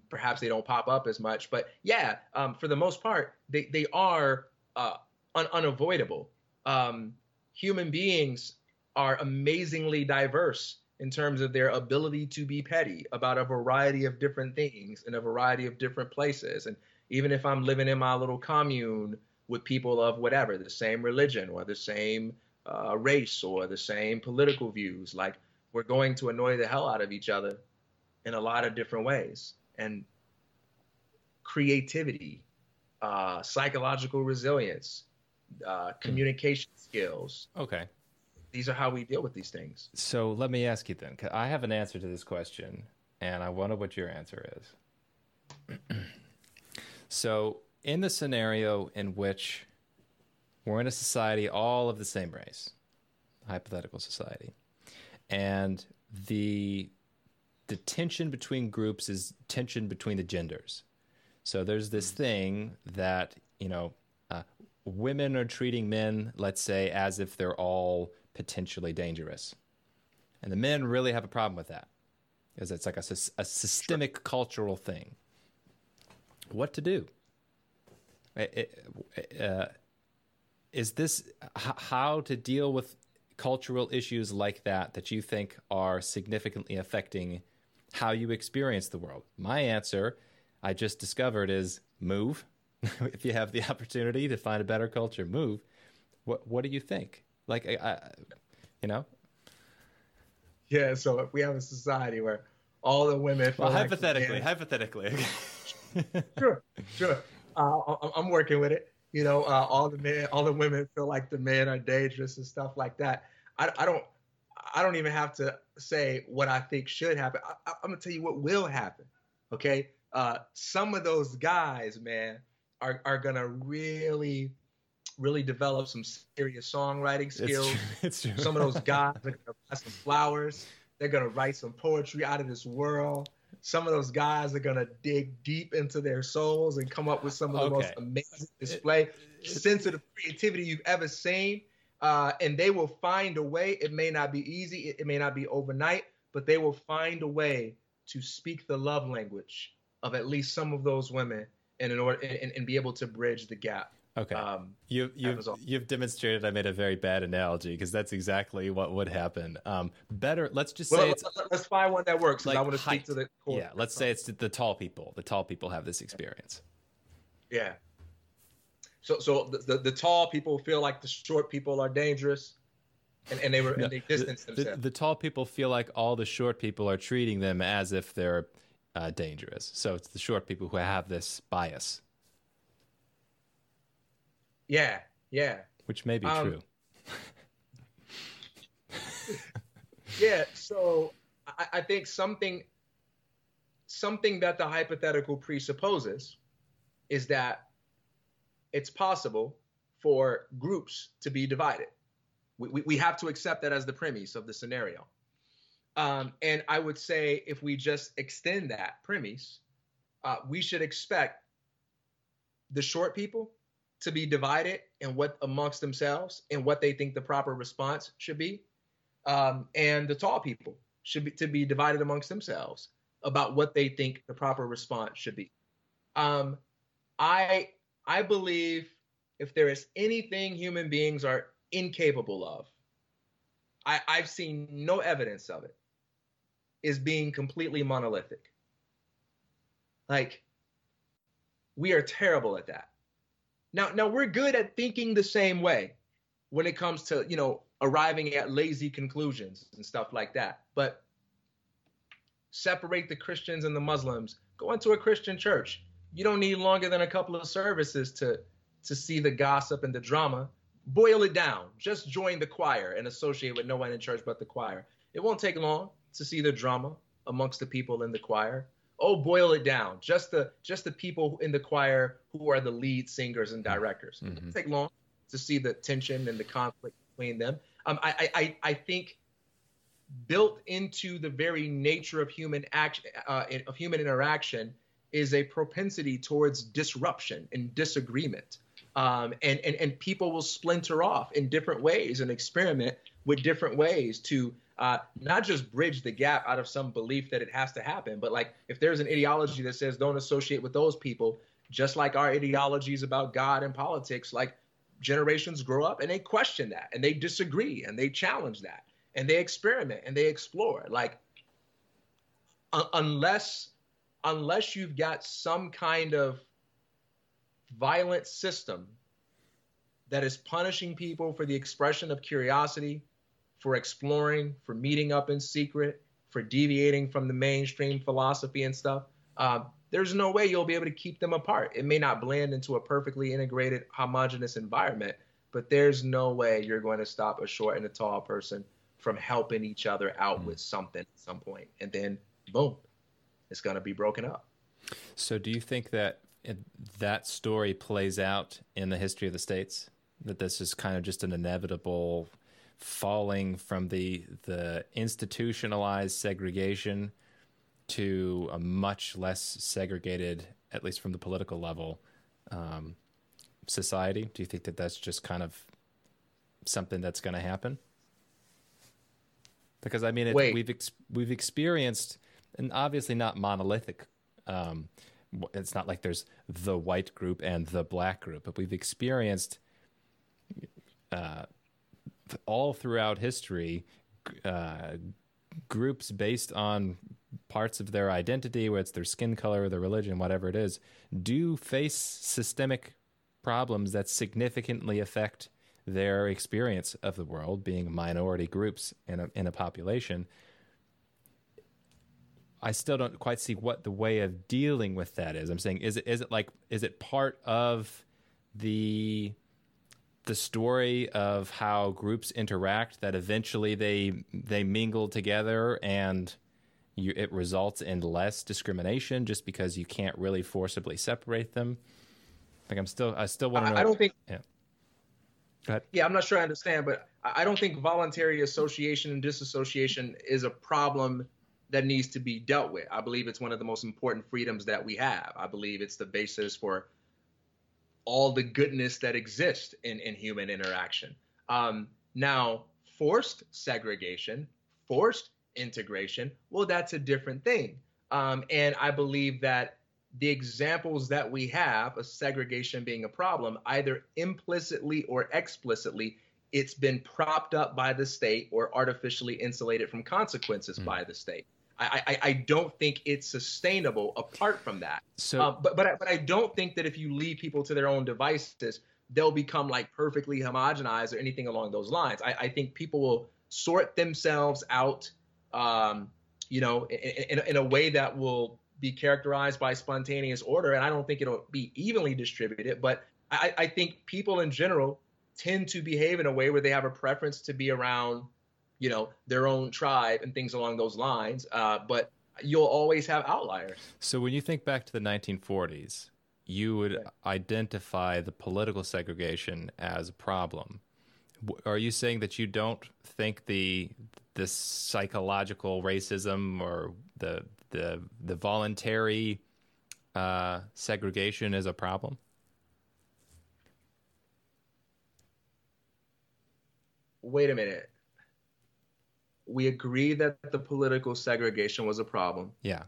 perhaps they don't pop up as much, but yeah, um, for the most part, they they are uh, un- unavoidable. Um, human beings are amazingly diverse in terms of their ability to be petty about a variety of different things in a variety of different places and even if I'm living in my little commune with people of whatever, the same religion or the same uh, race or the same political views, like we're going to annoy the hell out of each other in a lot of different ways. And creativity, uh, psychological resilience, uh, communication skills. Okay. These are how we deal with these things. So let me ask you then, I have an answer to this question, and I wonder what your answer is. So, in the scenario in which we're in a society all of the same race, hypothetical society, and the the tension between groups is tension between the genders. So there's this hmm. thing that you know, uh, women are treating men, let's say, as if they're all potentially dangerous, and the men really have a problem with that because it's like a, a systemic sure. cultural thing. What to do? uh, is this h- how to deal with cultural issues like that that you think are significantly affecting how you experience the world? My answer, I just discovered, is move. if you have the opportunity to find a better culture, move. What What do you think? Like, I, I, you know. Yeah. So if we have a society where all the women, well, hypothetically, like hypothetically. sure, sure uh, I'm working with it. You know, uh, all the men, all the women feel like the men are dangerous and stuff like that. I, I don't, I don't even have to say what I think should happen. I, am gonna tell you what will happen. Okay, uh, some of those guys, man, are are gonna really, really develop some serious songwriting skills. It's true. It's true. some of those guys are gonna buy some flowers. They're gonna write some poetry out of this world some of those guys are gonna dig deep into their souls and come up with some of the okay. most amazing display, it, it, sensitive creativity you've ever seen. Uh, and they will find a way. It may not be easy. It, it may not be overnight, but they will find a way to speak the love language of at least some of those women, and in order and, and be able to bridge the gap. Okay. Um, you, you've, you've demonstrated I made a very bad analogy because that's exactly what would happen. Um, better, let's just say let's, let's find one that works. Like I want to speak to the core. Yeah, let's say it's the tall people. The tall people have this experience. Yeah. So, so the, the, the tall people feel like the short people are dangerous, and, and they were no, and they distance the, themselves. The, the, tall people feel like all the short people are treating them as if they're uh, dangerous. So it's the short people who have this bias. Yeah, yeah. Which may be um, true. yeah. So I, I think something something that the hypothetical presupposes is that it's possible for groups to be divided. We, we, we have to accept that as the premise of the scenario. Um, and I would say if we just extend that premise, uh, we should expect the short people to be divided and what amongst themselves and what they think the proper response should be, um, and the tall people should be to be divided amongst themselves about what they think the proper response should be. Um, I I believe if there is anything human beings are incapable of, I, I've seen no evidence of it, is being completely monolithic. Like we are terrible at that. Now, now we're good at thinking the same way when it comes to, you know, arriving at lazy conclusions and stuff like that. But separate the Christians and the Muslims. Go into a Christian church. You don't need longer than a couple of services to to see the gossip and the drama. Boil it down. Just join the choir and associate with no one in church but the choir. It won't take long to see the drama amongst the people in the choir oh boil it down. Just the just the people in the choir who are the lead singers and directors. Mm-hmm. it take long to see the tension and the conflict between them. Um, I, I i think built into the very nature of human action uh, of human interaction is a propensity towards disruption and disagreement. Um, and, and and people will splinter off in different ways and experiment with different ways to uh, not just bridge the gap out of some belief that it has to happen, but like if there's an ideology that says don't associate with those people, just like our ideologies about God and politics, like generations grow up and they question that and they disagree and they challenge that and they experiment and they explore. Like unless unless you've got some kind of violent system that is punishing people for the expression of curiosity for exploring, for meeting up in secret, for deviating from the mainstream philosophy and stuff, um, there's no way you'll be able to keep them apart. It may not blend into a perfectly integrated, homogenous environment, but there's no way you're going to stop a short and a tall person from helping each other out mm. with something at some point. And then, boom, it's going to be broken up. So, do you think that that story plays out in the history of the states? That this is kind of just an inevitable falling from the the institutionalized segregation to a much less segregated, at least from the political level, um, society? Do you think that that's just kind of something that's going to happen? Because I mean, it, we've ex- we've experienced, and obviously not monolithic. Um, it's not like there's the white group and the black group, but we've experienced uh, all throughout history, uh, groups based on parts of their identity, whether it's their skin color, their religion, whatever it is, do face systemic problems that significantly affect their experience of the world, being minority groups in a, in a population. I still don't quite see what the way of dealing with that is. I'm saying, is it is it like is it part of the the story of how groups interact that eventually they they mingle together and you, it results in less discrimination just because you can't really forcibly separate them. Like I'm still I still want to know. I don't think. Yeah. Yeah, I'm not sure I understand, but I don't think voluntary association and disassociation is a problem that needs to be dealt with. I believe it's one of the most important freedoms that we have. I believe it's the basis for all the goodness that exists in, in human interaction. Um, now, forced segregation, forced integration, well, that's a different thing. Um, and I believe that the examples that we have of segregation being a problem, either implicitly or explicitly, it's been propped up by the state or artificially insulated from consequences mm. by the state. I, I, I don't think it's sustainable apart from that. So, uh, but but I, but I don't think that if you leave people to their own devices, they'll become like perfectly homogenized or anything along those lines. I, I think people will sort themselves out, um, you know, in, in, in a way that will be characterized by spontaneous order. And I don't think it'll be evenly distributed, but I, I think people in general tend to behave in a way where they have a preference to be around you know, their own tribe and things along those lines. Uh, but you'll always have outliers. So when you think back to the 1940s, you would okay. identify the political segregation as a problem. Are you saying that you don't think the the psychological racism or the the the voluntary uh, segregation is a problem? Wait a minute. We agree that the political segregation was a problem. Yeah.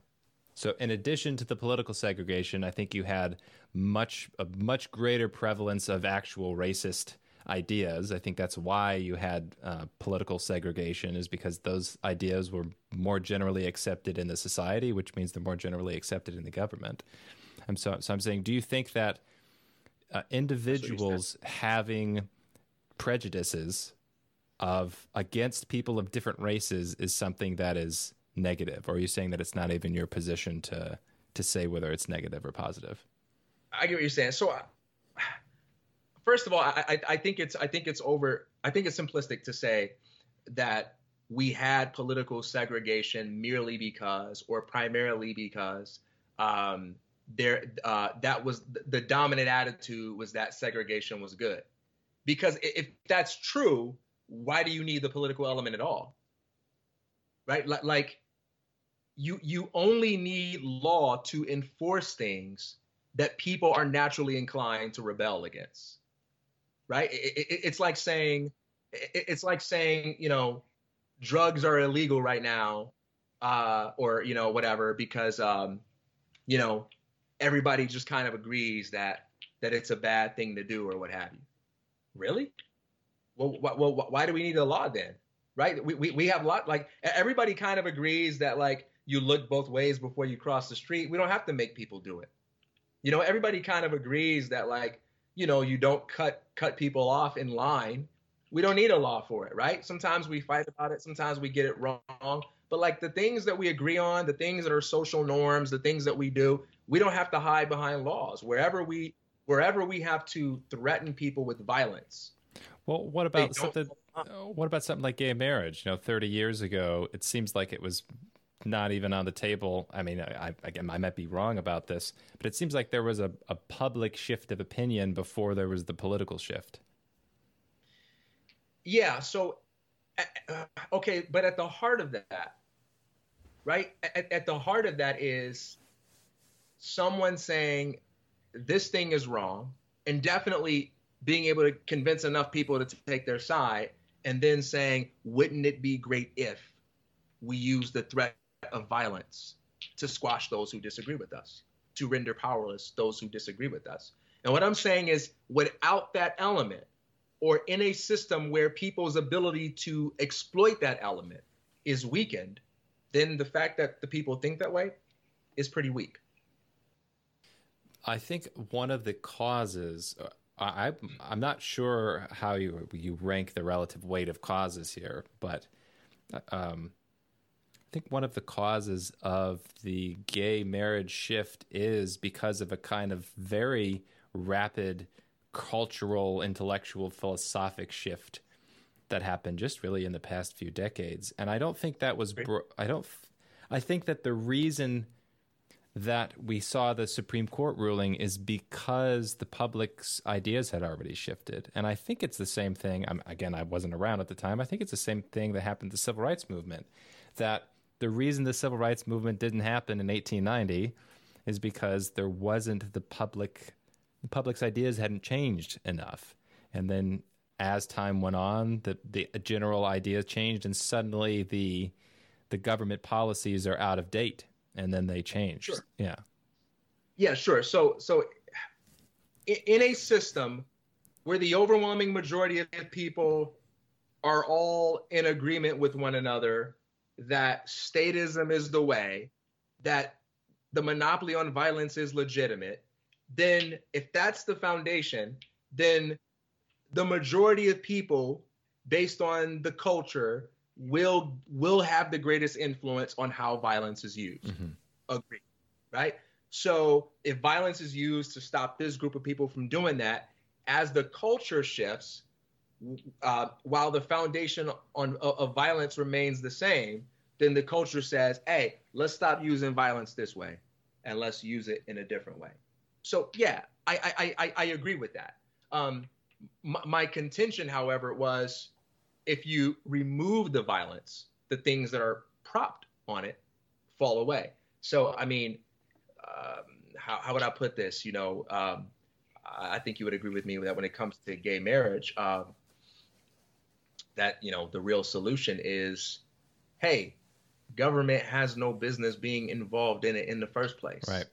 So, in addition to the political segregation, I think you had much a much greater prevalence of actual racist ideas. I think that's why you had uh, political segregation, is because those ideas were more generally accepted in the society, which means they're more generally accepted in the government. And so, so I'm saying, do you think that uh, individuals having prejudices of against people of different races is something that is negative, or are you saying that it's not even your position to to say whether it's negative or positive? I get what you're saying. So, first of all, I, I, I think it's I think it's over. I think it's simplistic to say that we had political segregation merely because, or primarily because, um, there uh, that was the dominant attitude was that segregation was good. Because if that's true, why do you need the political element at all? Right? Like you you only need law to enforce things that people are naturally inclined to rebel against. Right? It, it, it's like saying it, it's like saying, you know, drugs are illegal right now uh, or you know whatever because um, you know everybody just kind of agrees that that it's a bad thing to do or what have you. Really? Well, well, why do we need a law then? Right? We, we, we have a lot, like, everybody kind of agrees that, like, you look both ways before you cross the street. We don't have to make people do it. You know, everybody kind of agrees that, like, you know, you don't cut cut people off in line. We don't need a law for it, right? Sometimes we fight about it, sometimes we get it wrong. But like the things that we agree on, the things that are social norms, the things that we do, we don't have to hide behind laws. Wherever we wherever we have to threaten people with violence, well, what about something? Uh, what about something like gay marriage? You know, thirty years ago, it seems like it was not even on the table. I mean, I, again, I might be wrong about this, but it seems like there was a, a public shift of opinion before there was the political shift. Yeah. So, uh, okay, but at the heart of that, right? At, at the heart of that is someone saying this thing is wrong, and definitely being able to convince enough people to take their side, and then saying, wouldn't it be great if we use the threat of violence to squash those who disagree with us, to render powerless those who disagree with us? And what I'm saying is, without that element, or in a system where people's ability to exploit that element is weakened, then the fact that the people think that way is pretty weak. I think one of the causes, uh, I, I'm not sure how you you rank the relative weight of causes here, but um, I think one of the causes of the gay marriage shift is because of a kind of very rapid cultural, intellectual, philosophic shift that happened just really in the past few decades. And I don't think that was. Bro- I don't. I think that the reason that we saw the Supreme Court ruling is because the public's ideas had already shifted. And I think it's the same thing. I'm, again, I wasn't around at the time. I think it's the same thing that happened to the civil rights movement. That the reason the civil rights movement didn't happen in 1890 is because there wasn't the public, the public's ideas hadn't changed enough. And then as time went on, the, the general ideas changed, and suddenly the the government policies are out of date and then they change. Sure. Yeah. Yeah, sure. So so in a system where the overwhelming majority of people are all in agreement with one another that statism is the way, that the monopoly on violence is legitimate, then if that's the foundation, then the majority of people based on the culture will will have the greatest influence on how violence is used. Mm-hmm. Agree, right? So if violence is used to stop this group of people from doing that, as the culture shifts, uh, while the foundation on of violence remains the same, then the culture says, "Hey, let's stop using violence this way, and let's use it in a different way." So yeah, I I I, I agree with that. Um, my, my contention, however, was if you remove the violence, the things that are propped on it fall away. So I mean, um, how how would I put this? You know, um, I think you would agree with me that when it comes to gay marriage, um, that you know the real solution is, hey, government has no business being involved in it in the first place. Right.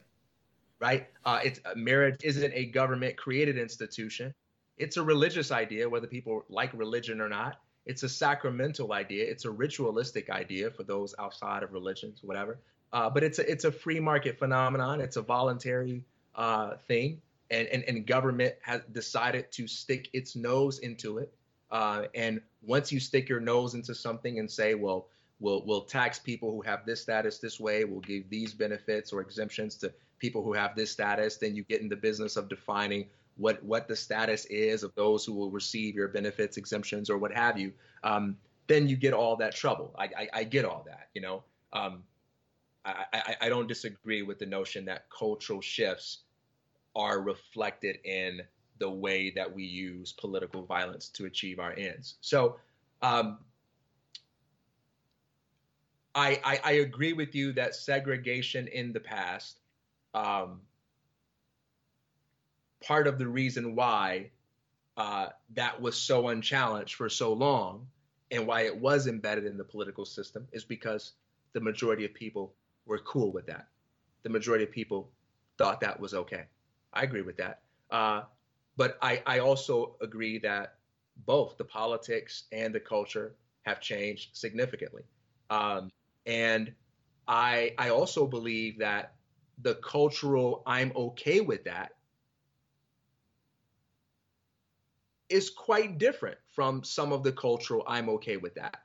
Right. Uh, it's uh, marriage isn't a government created institution. It's a religious idea, whether people like religion or not. It's a sacramental idea. It's a ritualistic idea for those outside of religions, whatever. Uh, but it's a it's a free market phenomenon. It's a voluntary uh, thing, and, and and government has decided to stick its nose into it. Uh, and once you stick your nose into something and say, well, we'll we'll tax people who have this status this way, we'll give these benefits or exemptions to people who have this status, then you get in the business of defining what what the status is of those who will receive your benefits, exemptions, or what have you. Um, then you get all that trouble. I, I, I get all that, you know. Um, I, I, I don't disagree with the notion that cultural shifts are reflected in the way that we use political violence to achieve our ends. So um, I, I, agree with you that segregation in the past, um, part of the reason why uh, that was so unchallenged for so long and why it was embedded in the political system is because the majority of people were cool with that. The majority of people thought that was okay. I agree with that. Uh, but I, I also agree that both the politics and the culture have changed significantly. Um, and I, I also believe that the cultural I'm okay with that is quite different from some of the cultural I'm okay with that.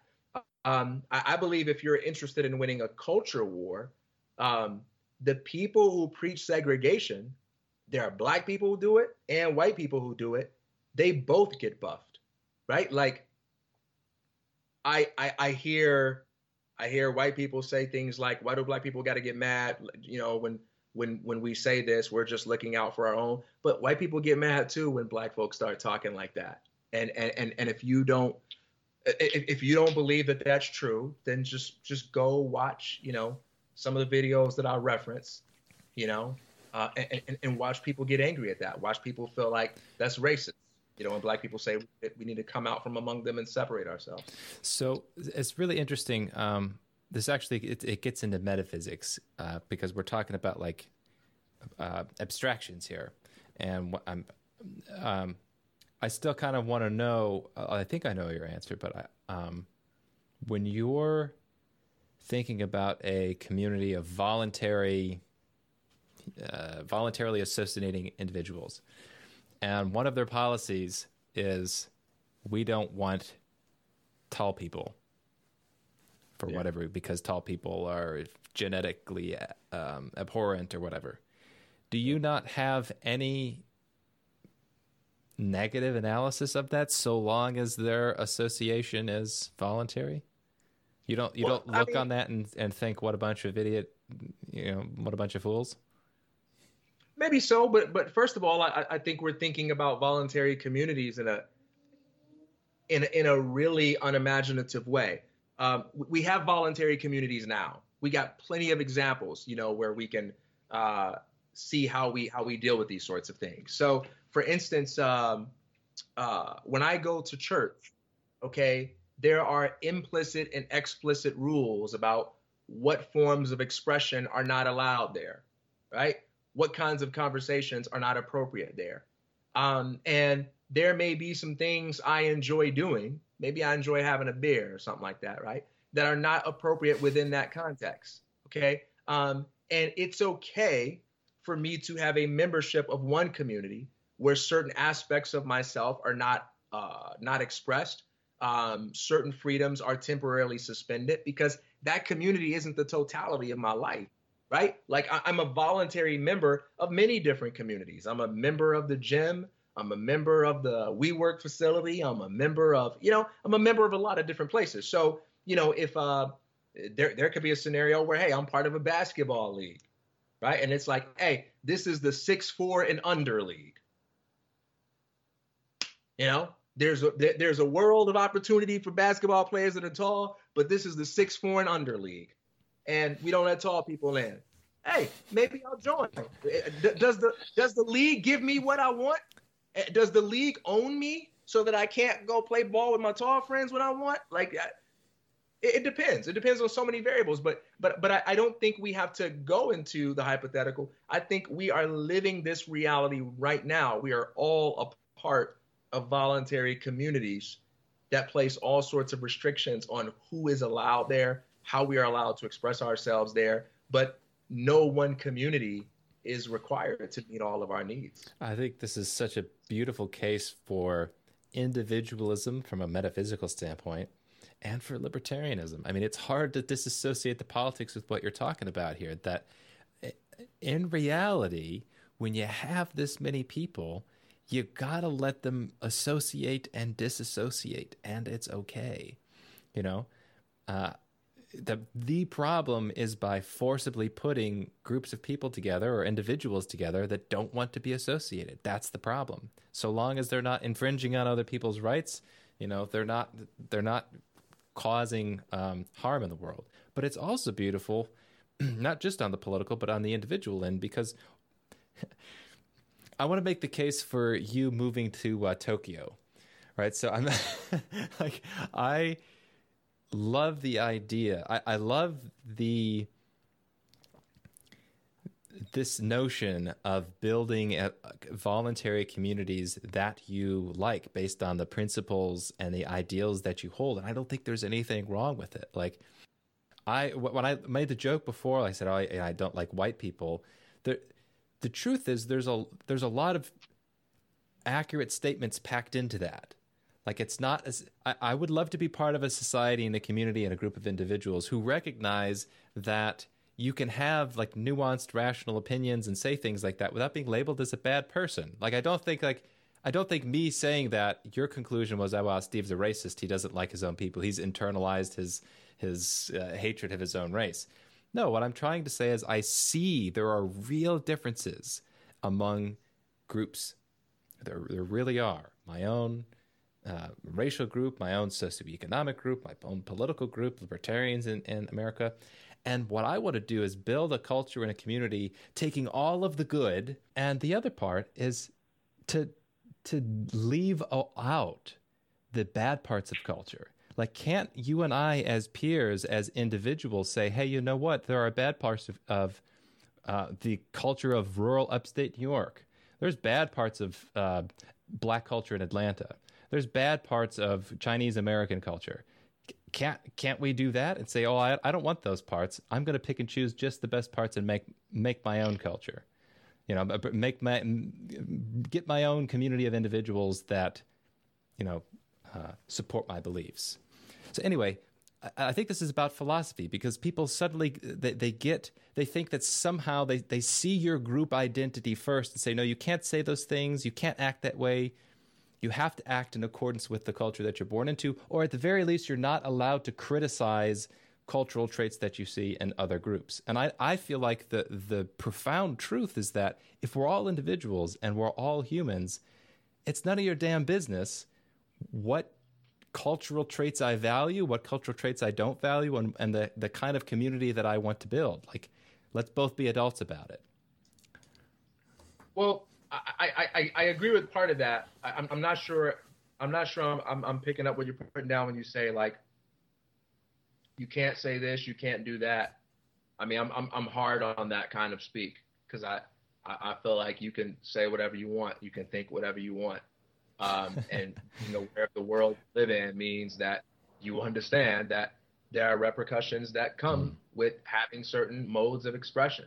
Um, I, I, believe if you're interested in winning a culture war, um, the people who preach segregation there are black people who do it and white people who do it. They both get buffed, right? Like I I, I hear I hear white people say things like, "Why do black people got to get mad?" You know, when when when we say this, we're just looking out for our own. But white people get mad too when black folks start talking like that. And and and, and if you don't if, if you don't believe that that's true, then just just go watch, you know, some of the videos that I reference, you know, uh, and, and, and, watch people get angry at that. Watch people feel like that's racist. You know, when black people say we need to come out from among them and separate ourselves. So it's really interesting. Um, this actually it, it, gets into metaphysics uh, because we're talking about like uh, abstractions here, and I'm. Um, I still kind of want to know. I think I know your answer, but I, um, when you're thinking about a community of voluntary uh, voluntarily associating individuals. And one of their policies is we don't want tall people for yeah. whatever, because tall people are genetically um, abhorrent or whatever. Do you not have any negative analysis of that so long as their association is voluntary? You don't you well, don't look I mean, on that and, and think what a bunch of idiot you know what a bunch of fools. Maybe so, but but first of all, I, I think we're thinking about voluntary communities in a in in a really unimaginative way. Um, we have voluntary communities now. We got plenty of examples, you know, where we can uh, see how we how we deal with these sorts of things. So, for instance, um, uh, when I go to church, okay, there are implicit and explicit rules about what forms of expression are not allowed there, right? what kinds of conversations are not appropriate there. Um, and there may be some things I enjoy doing. Maybe I enjoy having a beer or something like that, right? That are not appropriate within that context. Okay. Um, and it's okay for me to have a membership of one community where certain aspects of myself are not uh, not expressed. Um, certain freedoms are temporarily suspended because that community isn't the totality of my life right? Like I, am a voluntary member of many different communities. I'm a member of the gym. I'm a member of the WeWork facility. I'm a member of, you know, I'm a member of a lot of different places. So, you know, if uh, there there could be a scenario where, hey, I'm part of a basketball league, right? And it's like, hey, this is the six four and under league. You know, there's a there's a world of opportunity for basketball players that are tall, but this is the six four and under league, and we don't let tall people in. Hey, maybe I'll join. Does the does the league give me what I want? Eh, does the league own me so that I can't go play ball with my tall friends when I want? Like, it, it depends. It depends on so many variables. But but but I, I don't think we have to go into the hypothetical. I think we are living this reality right now. We are all a part of voluntary communities that place all sorts of restrictions on who is allowed there, how we are allowed to express ourselves there. But no one community is required to meet all of our needs. I think this is such a beautiful case for individualism from a metaphysical standpoint and for libertarianism. I mean, it's hard to disassociate the politics with what you're talking about here. That in reality, when you have this many people, you gotta let them associate and disassociate, and it's okay. You know, uh, the the problem is by forcibly putting groups of people together or individuals together that don't want to be associated. That's the problem. So long as they're not infringing on other people's rights, you know, they're not they're not causing um, harm in the world. But it's also beautiful, not just on the political, but on the individual end, because I want to make the case for you moving to uh, Tokyo, right? So I'm like I love the idea. I, I love the this notion of building a, voluntary communities that you like based on the principles and the ideals that you hold. And i don't think there's anything wrong with it. Like i when i made the joke before i said oh, I, I don't like white people. The the truth is there's a there's a lot of accurate statements packed into that like it's not as I, I would love to be part of a society and a community and a group of individuals who recognize that you can have like nuanced rational opinions and say things like that without being labeled as a bad person. Like i don't think like i don't think me saying that your conclusion was oh well steve's a racist. He doesn't like his own people. He's internalized his his uh, hatred of his own race. No what i'm trying to say is i see there are real differences among groups. There, there really are. My own uh, racial group, my own socioeconomic group, my own political group, libertarians in, in America. And what I want to do is build a culture and a community, taking all of the good, and the other part is to to leave out the bad parts of culture. Like, can't you and I, as peers, as individuals, say, "Hey, you know what? There are bad parts of, of uh, the culture of rural upstate New York. There's bad parts of uh, black culture in Atlanta there's bad parts of Chinese American culture. Can't can't we do that and say, oh, I, I don't want those parts. I'm going to pick and choose just the best parts and make make my own culture. You know, make my get my own community of individuals that, you know, uh, support my beliefs. So anyway, I think this is about philosophy because people suddenly they, they get they think that somehow they, they see your group identity first and say no you can't say those things you can't act that way you have to act in accordance with the culture that you're born into, or at the very least, you're not allowed to criticize cultural traits that you see in other groups. And I, I feel like the the profound truth is that if we're all individuals and we're all humans, it's none of your damn business what cultural traits I value, what cultural traits I don't value, and, and the, the kind of community that I want to build. Like, let's both be adults about it. Well, I, I, I agree with part of that. I, am I'm not sure. I'm not sure. I'm, I'm, I'm picking up what you're putting down when you say like, you can't say this, you can't do that. I mean, I'm I'm, I'm hard on that kind of speak because I, I, I feel like you can say whatever you want, you can think whatever you want, um, and you know where the world live in means that you understand that there are repercussions that come mm. with having certain modes of expression.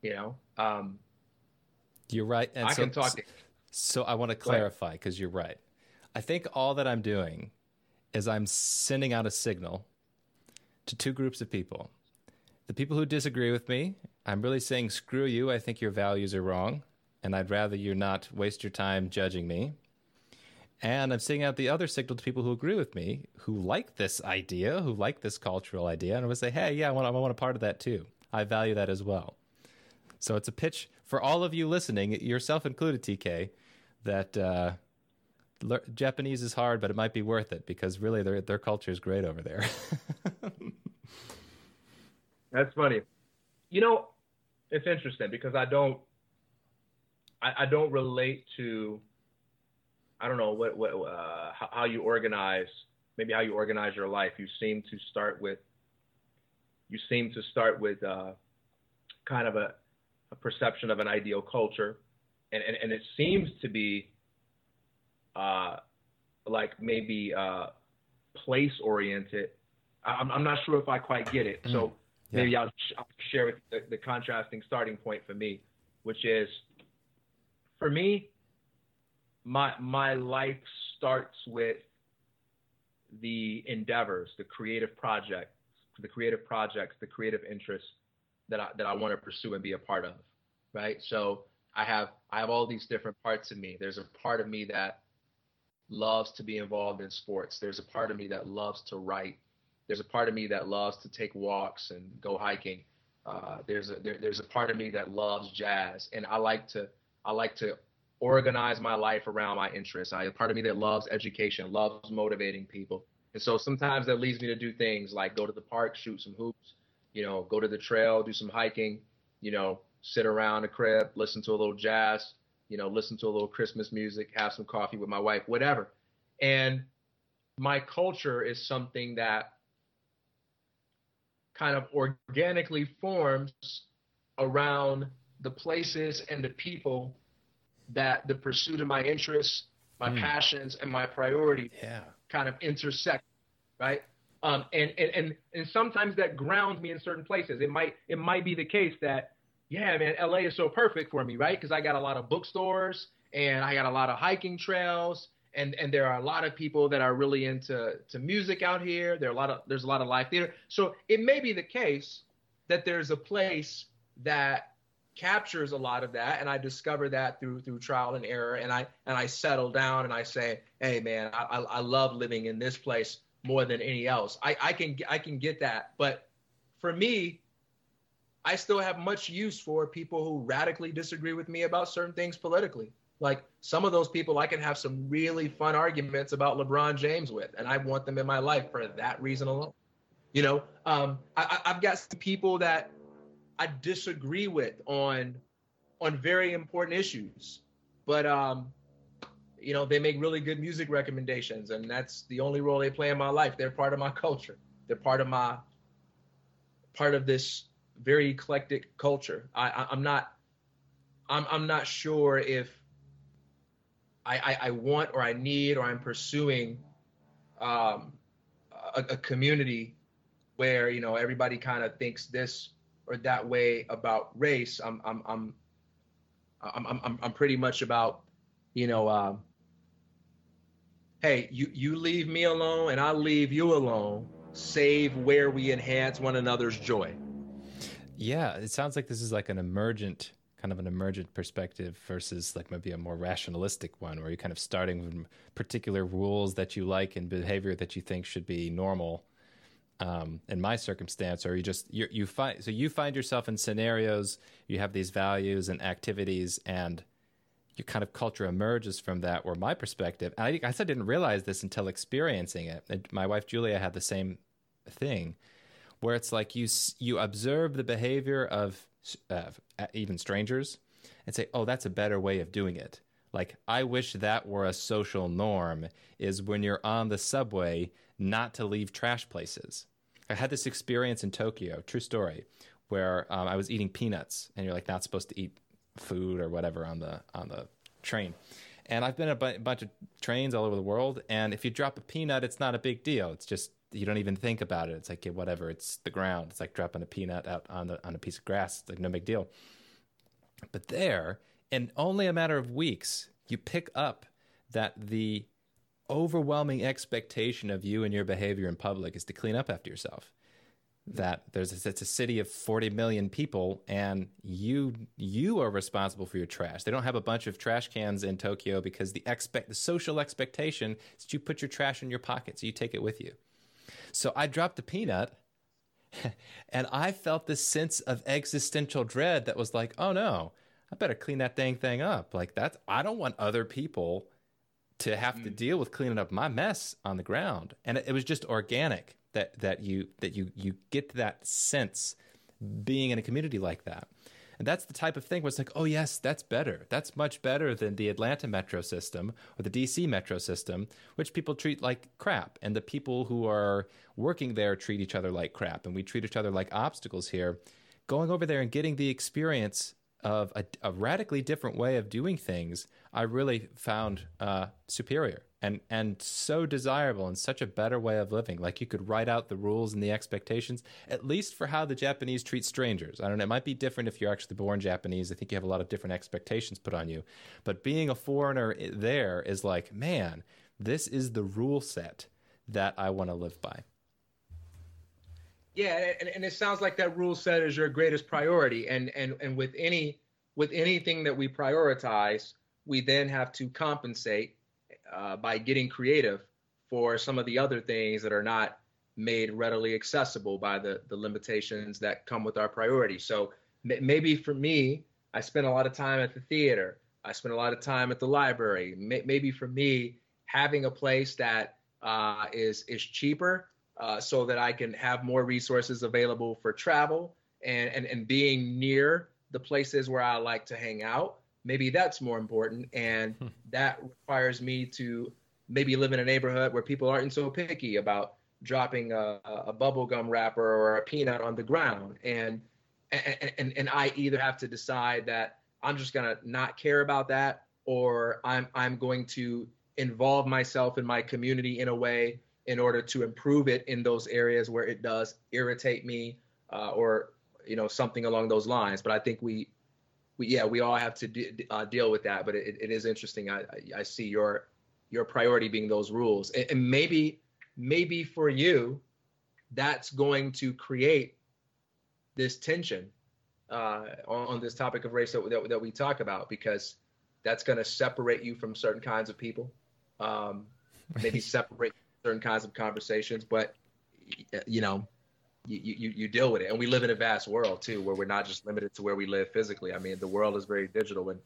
You know, um, you're right. And I so, can talk. So I want to clarify because you're right. I think all that I'm doing is I'm sending out a signal to two groups of people. The people who disagree with me, I'm really saying, screw you. I think your values are wrong. and I'd rather you not waste your time judging me. And I'm sending out the other signal to people who agree with me, who like this idea, who like this cultural idea, and I would say, hey, yeah, I want, I want a part of that too. I value that as well. So it's a pitch for all of you listening, yourself included, TK, that uh, le- Japanese is hard, but it might be worth it because really their their culture is great over there. That's funny. You know, it's interesting because I don't I, I don't relate to I don't know what what uh, how, how you organize maybe how you organize your life. You seem to start with you seem to start with uh, kind of a, a perception of an ideal culture, and and, and it seems to be uh, like maybe uh, place oriented. I'm, I'm not sure if I quite get it. Mm. So yeah. maybe I'll, I'll, share with the, the contrasting starting point for me, which is for me, my my life starts with the endeavors, the creative projects, the creative projects, the creative interests that I that I want to pursue and be a part of, right? So I have I have all these different parts of me. There's a part of me that loves to be involved in sports. There's a part of me that loves to write. There's a part of me that loves to take walks and go hiking. Uh, there's a there, there's a part of me that loves jazz, and I like to I like to organize my life around my interests. I a part of me that loves education, loves motivating people, and so sometimes that leads me to do things like go to the park, shoot some hoops, you know, go to the trail, do some hiking, you know, sit around the crib, listen to a little jazz, you know, listen to a little Christmas music, have some coffee with my wife, whatever. And my culture is something that kind of organically forms around the places and the people that the pursuit of my interests, my mm. passions, and my priorities yeah. kind of intersect, right? Um, and, and and and sometimes that grounds me in certain places. It might it might be the case that yeah, man, LA is so perfect for me, right? Because I got a lot of bookstores and I got a lot of hiking trails, and and there are a lot of people that are really into to music out here. There are a lot of there's a lot of live theater. So it may be the case that there's a place that captures a lot of that and i discover that through through trial and error and i and i settle down and i say hey man i i love living in this place more than any else i i can i can get that but for me I still have much use for people who radically disagree with me about certain things politically. Like some of those people, I can have some really fun arguments about LeBron James with, and I want them in my life for that reason alone. You know, um, I, I've got some people that I disagree with on on very important issues, but um, you know, they make really good music recommendations, and that's the only role they play in my life. They're part of my culture. They're part of my part of this very eclectic culture. I, am not I'm I'm not sure if I, I, I want or I need or I'm pursuing um, a, a community where you know everybody kind of thinks this or that way about race. I'm I'm I'm I'm I'm, I'm pretty much about you know. Uh, hey, you you leave me alone and I leave you alone, save where we enhance one another's joy. Yeah, it sounds like this is like an emergent kind of an emergent perspective versus like maybe a more rationalistic one where you're kind of starting with particular rules that you like and behavior that you think should be normal um, in my circumstance or you just you, you find so you find yourself in scenarios you have these values and activities and your kind of culture emerges from that or my perspective and I, guess I didn't realize this until experiencing it and my wife Julia had the same thing where it's like you you observe the behavior of uh, even strangers and say, "Oh, that's a better way of doing it." Like, I wish that were a social norm is when you're on the subway not to leave trash places. I had this experience in Tokyo, true story, where um, I was eating peanuts and you're like not supposed to eat food or whatever on the on the train. And I've been a bu- bunch of trains all over the world, and if you drop a peanut, it's not a big deal. It's just you don't even think about it. It's like yeah, whatever. It's the ground. It's like dropping a peanut out on the on a piece of grass. It's like no big deal. But there, in only a matter of weeks, you pick up that the overwhelming expectation of you and your behavior in public is to clean up after yourself. That there's a, it's a city of 40 million people and you you are responsible for your trash. They don't have a bunch of trash cans in Tokyo because the expect the social expectation is that you put your trash in your pocket so you take it with you. So I dropped the peanut and I felt this sense of existential dread that was like, "Oh no, I better clean that dang thing up." Like that's I don't want other people to have mm. to deal with cleaning up my mess on the ground. And it, it was just organic that that you that you you get that sense being in a community like that. And that's the type of thing where it's like, oh, yes, that's better. That's much better than the Atlanta metro system or the DC metro system, which people treat like crap. And the people who are working there treat each other like crap. And we treat each other like obstacles here. Going over there and getting the experience of a, a radically different way of doing things, I really found uh, superior and and so desirable and such a better way of living. Like you could write out the rules and the expectations, at least for how the Japanese treat strangers. I don't know. It might be different if you're actually born Japanese. I think you have a lot of different expectations put on you. But being a foreigner there is like, man, this is the rule set that I want to live by. Yeah, and, and it sounds like that rule set is your greatest priority. And and and with any with anything that we prioritize, we then have to compensate uh, by getting creative for some of the other things that are not made readily accessible by the the limitations that come with our priorities. So m- maybe for me, I spend a lot of time at the theater. I spend a lot of time at the library. M- maybe for me, having a place that uh, is is cheaper uh, so that I can have more resources available for travel and, and, and being near the places where I like to hang out. Maybe that's more important. And hmm. that requires me to maybe live in a neighborhood where people aren't so picky about dropping a, a bubble gum wrapper or a peanut on the ground. And, and, and, and I either have to decide that I'm just going to not care about that or I'm, I'm going to involve myself in my community in a way in order to improve it in those areas where it does irritate me uh, or you know something along those lines but i think we we yeah we all have to de- uh, deal with that but it, it is interesting. I, I see your your priority being those rules. And, and maybe maybe for you that's going to create this tension uh, on, on, this topic of race that, that, that we talk about because that's going to separate you from certain kinds of people. Um, maybe separate certain kinds of conversations, but you know, you, you, you deal with it. And we live in a vast world too, where we're not just limited to where we live physically. I mean, the world is very digital and,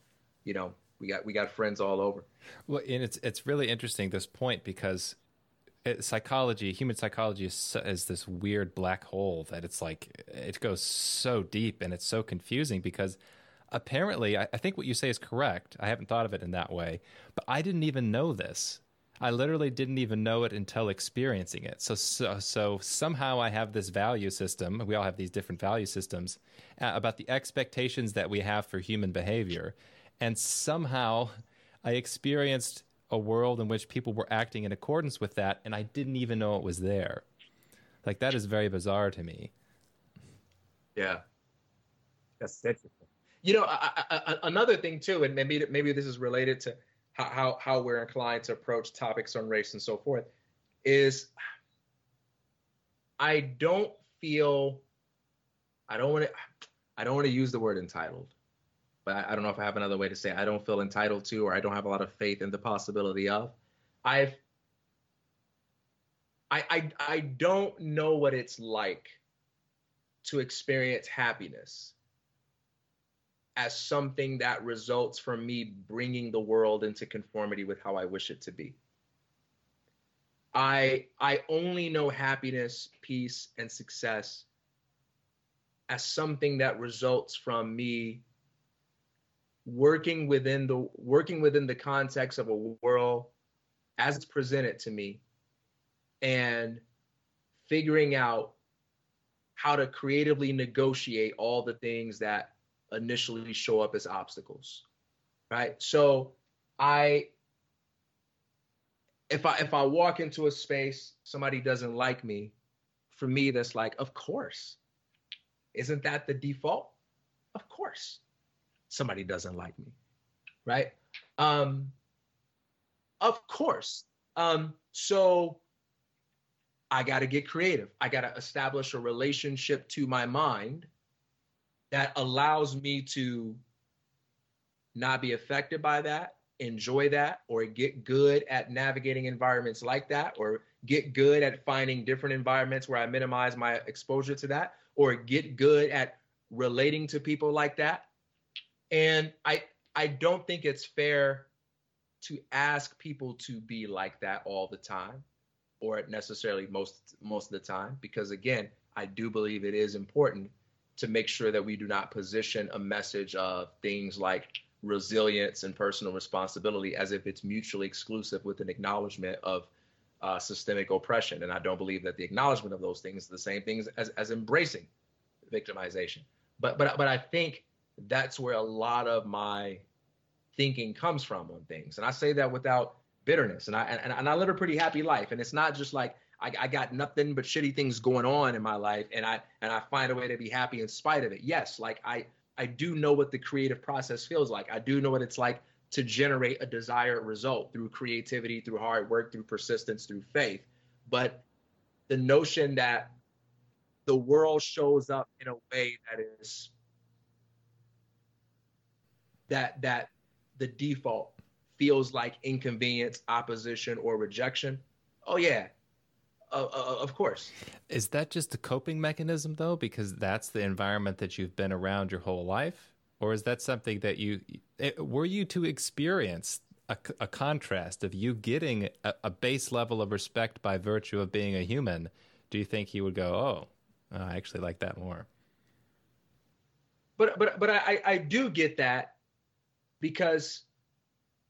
you know, we got, we got friends all over. Well, and it's, it's really interesting this point because it, psychology, human psychology is, is this weird black hole that it's like, it goes so deep and it's so confusing because apparently I, I think what you say is correct. I haven't thought of it in that way, but I didn't even know this I literally didn't even know it until experiencing it. So, so, so somehow I have this value system. We all have these different value systems uh, about the expectations that we have for human behavior. And somehow I experienced a world in which people were acting in accordance with that, and I didn't even know it was there. Like, that is very bizarre to me. Yeah. That's interesting. You know, I, I, another thing, too, and maybe, maybe this is related to how, how, we're inclined to approach topics on race and so forth is I don't feel I don't want to I don't want to use the word entitled, but I, I, don't know if I have another way to say it. I don't feel entitled to or I don't have a lot of faith in the possibility of. I've I I, I don't know what it's like to experience happiness as something that results from me bringing the world into conformity with how I wish it to be. I I only know happiness, peace, and success as something that results from me working within the working within the context of a world as it's presented to me and figuring out how to creatively negotiate all the things that initially show up as obstacles right? So i if i if i walk into a space somebody doesn't like me for me that's like of course. Isn't that the default? Of course. Somebody doesn't like me right? Um of course. Um so I got to get creative. I got to establish a relationship to my mind that allows me to not be affected by that, enjoy that, or get good at navigating environments like that, or get good at finding different environments where I minimize my exposure to that, or get good at relating to people like that. And I I don't think it's fair to ask people to be like that all the time or necessarily most most of the time because again, I do believe it is important to make sure that we do not position a message of things like resilience and personal responsibility as if it's mutually exclusive with an acknowledgement of uh, systemic oppression. And I don't believe that the acknowledgement of those things is the same things as, as embracing victimization. But but but I think that's where a lot of my thinking comes from on things. And I say that without bitterness. And I and, and I live a pretty happy life. And it's not just like I, I got nothing but shitty things going on in my life and I and I find a way to be happy in spite of it. Yes, like I I do know what the creative process feels like. I do know what it's like to generate a desired result through creativity, through hard work, through persistence, through faith. But the notion that the world shows up in a way that is that that the default feels like inconvenience, opposition, or rejection. Oh yeah, uh, uh, of course. Is that just a coping mechanism though, because that's the environment that you've been around your whole life, or is that something that you it, were you to experience a, a contrast of you getting a, a, base level of respect by virtue of being a human? Do you think he would go, "Oh, I actually like that more"? But but but I I do get that because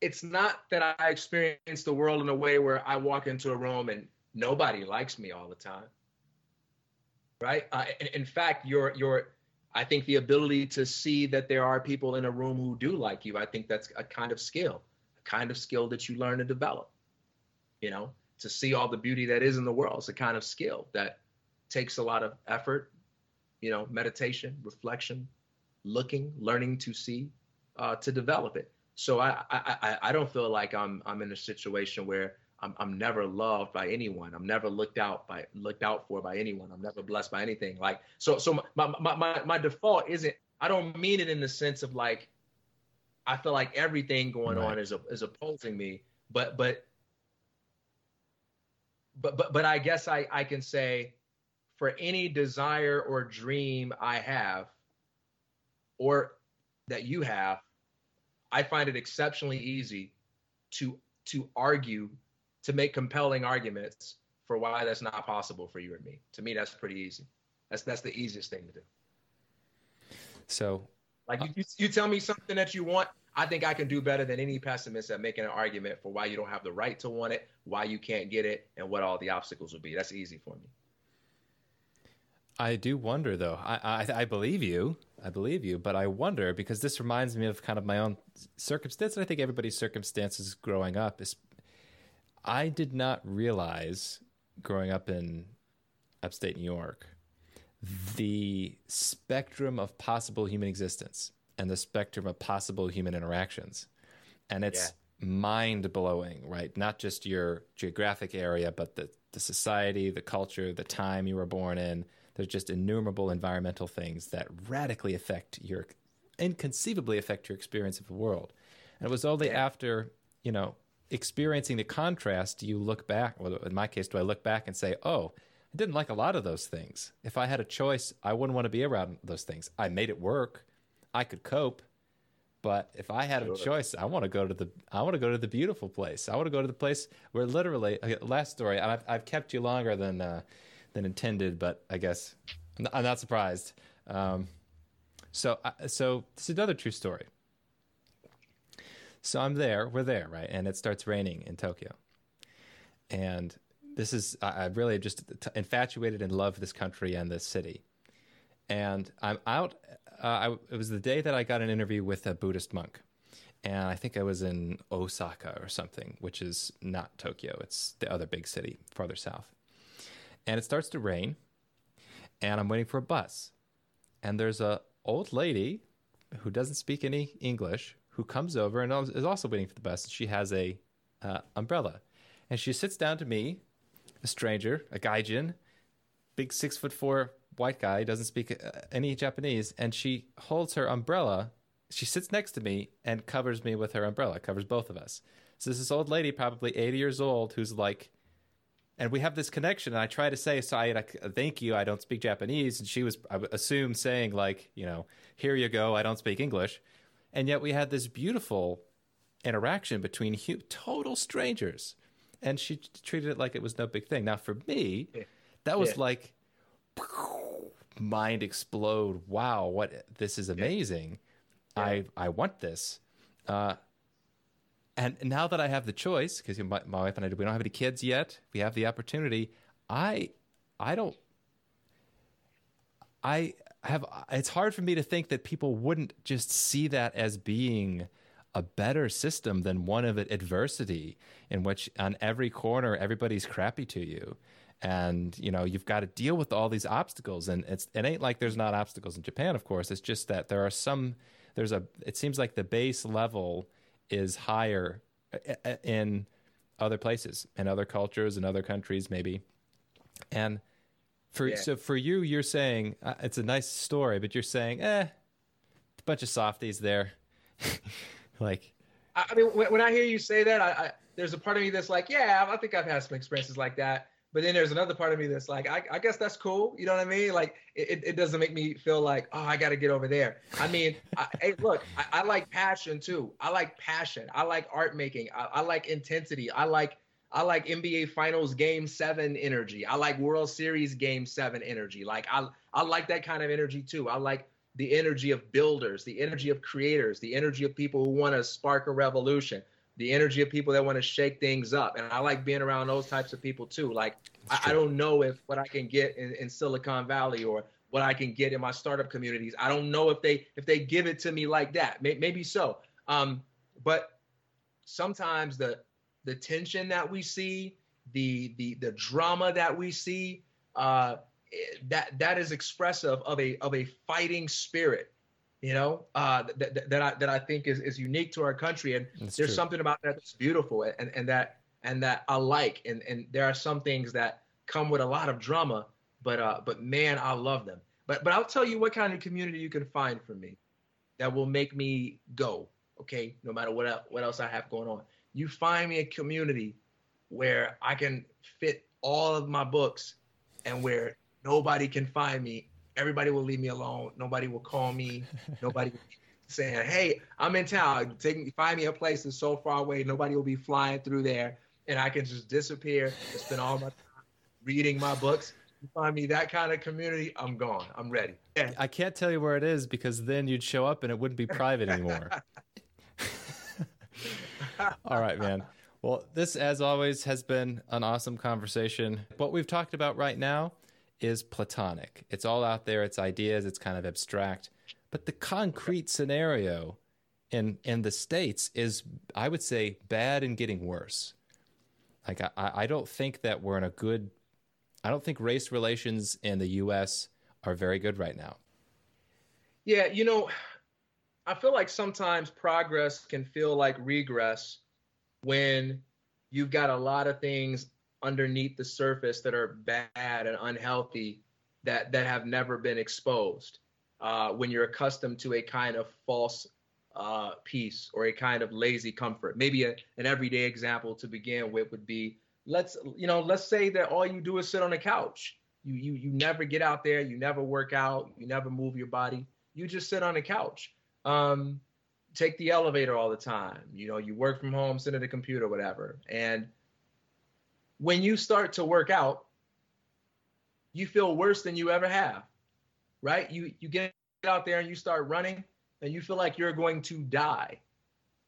it's not that I experience the world in a way where I walk into a room and nobody likes me all the time. Right? Uh, in, in fact, your your I think the ability to see that there are people in a room who do like you, I think that's a kind of skill, a kind of skill that you learn to develop. You know, to see all the beauty that is in the world is a kind of skill that takes a lot of effort, you know, meditation, reflection, looking, learning to see, uh, to develop it. So I, I I don't feel like I'm I'm in a situation where I'm I'm never loved by anyone. I'm never looked out by looked out for by anyone. I'm never blessed by anything. Like so so my my my, my default isn't I don't mean it in the sense of like I feel like everything going right. on is is opposing me. But but but but but I guess I I can say for any desire or dream I have or that you have I find it exceptionally easy to to argue, to make compelling arguments for why that's not possible for you and me. To me, that's pretty easy. That's that's the easiest thing to do. So, like uh, you, you tell me something that you want, I think I can do better than any pessimist at making an argument for why you don't have the right to want it, why you can't get it, and what all the obstacles will be. That's easy for me. I do wonder, though. I, I, I believe you. I believe you, but I wonder because this reminds me of kind of my own circumstance. And I think everybody's circumstances growing up is. I did not realize growing up in upstate New York the spectrum of possible human existence and the spectrum of possible human interactions. And it's yeah. mind blowing, right? Not just your geographic area, but the, the society, the culture, the time you were born in, there's just innumerable environmental things that radically affect your, inconceivably affect your experience of the world. And it was only yeah. after, you know, experiencing the contrast, do you look back, well, in my case, do I look back and say, oh, I didn't like a lot of those things. If I had a choice, I wouldn't want to be around those things. I made it work. I could cope. But if I had sure. a choice, I want to go to the I want to go to the beautiful place. I want to go to the place where literally okay, last story. I've, I've kept you longer than uh, than intended, but I guess I'm not surprised. Um, so, uh, so this is another true story. So I'm there, we're there, right? And it starts raining in Tokyo. And this is, I, really just infatuated and love this country and this city. And I'm out, uh, I, it was the day that I got an interview with a Buddhist monk. And I think I was in Osaka or something, which is not Tokyo. It's the other big city farther south and it starts to rain and i'm waiting for a bus and there's a old lady who doesn't speak any english who comes over and is also waiting for the bus she has a uh, umbrella and she sits down to me a stranger, a gaijin, big six foot four white guy, doesn't speak uh, any Japanese, and she holds her umbrella. She sits next to me and covers me with her umbrella, covers both of us. So this old lady, probably 80 years old, who's like, and we have this connection. And I try to say, "So I thank you. I don't speak Japanese," and she was, I assume, saying like, you know, "Here you go. I don't speak English," and yet we had this beautiful interaction between hu- total strangers, and she treated it like it was no big thing. Now for me, that was yeah. like mind explode. Wow, what this is amazing. Yeah. I I want this. Uh, and now that I have the choice, because my, my wife and I we don't have any kids yet, we have the opportunity. I I don't. I have. It's hard for me to think that people wouldn't just see that as being a better system than one of adversity, in which on every corner everybody's crappy to you. And you know you've got to deal with all these obstacles. And it's it ain't like there's not obstacles in Japan of course. It's just that there are some there's a it seems like the base level is higher in other places and other cultures and other countries maybe. And for yeah. so for you you're saying uh, it's a nice story but you're saying eh a bunch of softies there like I mean when, when I hear you say that I, I there's a part of me that's like yeah I think I've had some experiences like that but then there's another part of me that's like, I, I guess that's cool. You know what I mean? Like, it, it doesn't make me feel like, oh, I got to get over there. I mean, I, hey, look, I, I, like passion too. I like passion. I like art making. I, I like intensity. I like I like NBA Finals Game Seven energy. I like World Series Game Seven energy. Like I I like that kind of energy too. I like the energy of builders, the energy of creators, the energy of people who want to spark a revolution the energy of people that want to shake things up. And I like being around those types of people too. Like I, I, don't know if what I can get in, in Silicon Valley or what I can get in my startup communities. I don't know if they if they give it to me like that. Maybe so. Um, but sometimes the the tension that we see, the the the drama that we see, uh, that that is expressive of a of a fighting spirit you know, uh, that, that, that I that I think is, is unique to our country, and that's there's true. something about that that's beautiful, and, and that and that I like, and and there are some things that come with a lot of drama, but uh, but man, I love them. But but I'll tell you what kind of community you can find for me that will make me go, okay, no matter what what else I have going on. You find me a community where I can fit all of my books, and where nobody can find me everybody will leave me alone. Nobody will call me. Nobody saying, "Hey, I'm in town. Take me, find me a place that's so far away. Nobody will be flying through there, and I can just disappear and spend all my time reading my books." You find me that kind of community, I'm gone. I'm ready. Yeah. I can't tell you where it is because then you'd show up and it wouldn't be private anymore. all right, man. Well, this, as always, has been an awesome conversation. What we've talked about right now is platonic. It's all out there, it's ideas, it's kind of abstract. But the concrete scenario in in the States is I would say bad and getting worse. Like I, I don't think that we're in a good I don't think race relations in the US are very good right now. Yeah, you know, I feel like sometimes progress can feel like regress when you've got a lot of things underneath the surface that are bad and unhealthy that that have never been exposed uh, when you're accustomed to a kind of false uh, peace or a kind of lazy comfort. Maybe a, an everyday example to begin with would be let's you know let's say that all you do is sit on a couch. You you you never get out there you never work out you never move your body. You just sit on a couch um, take the elevator all the time you know you work from home sit at a computer whatever and when you start to work out, you feel worse than you ever have, right? You you get out there and you start running and you feel like you're going to die.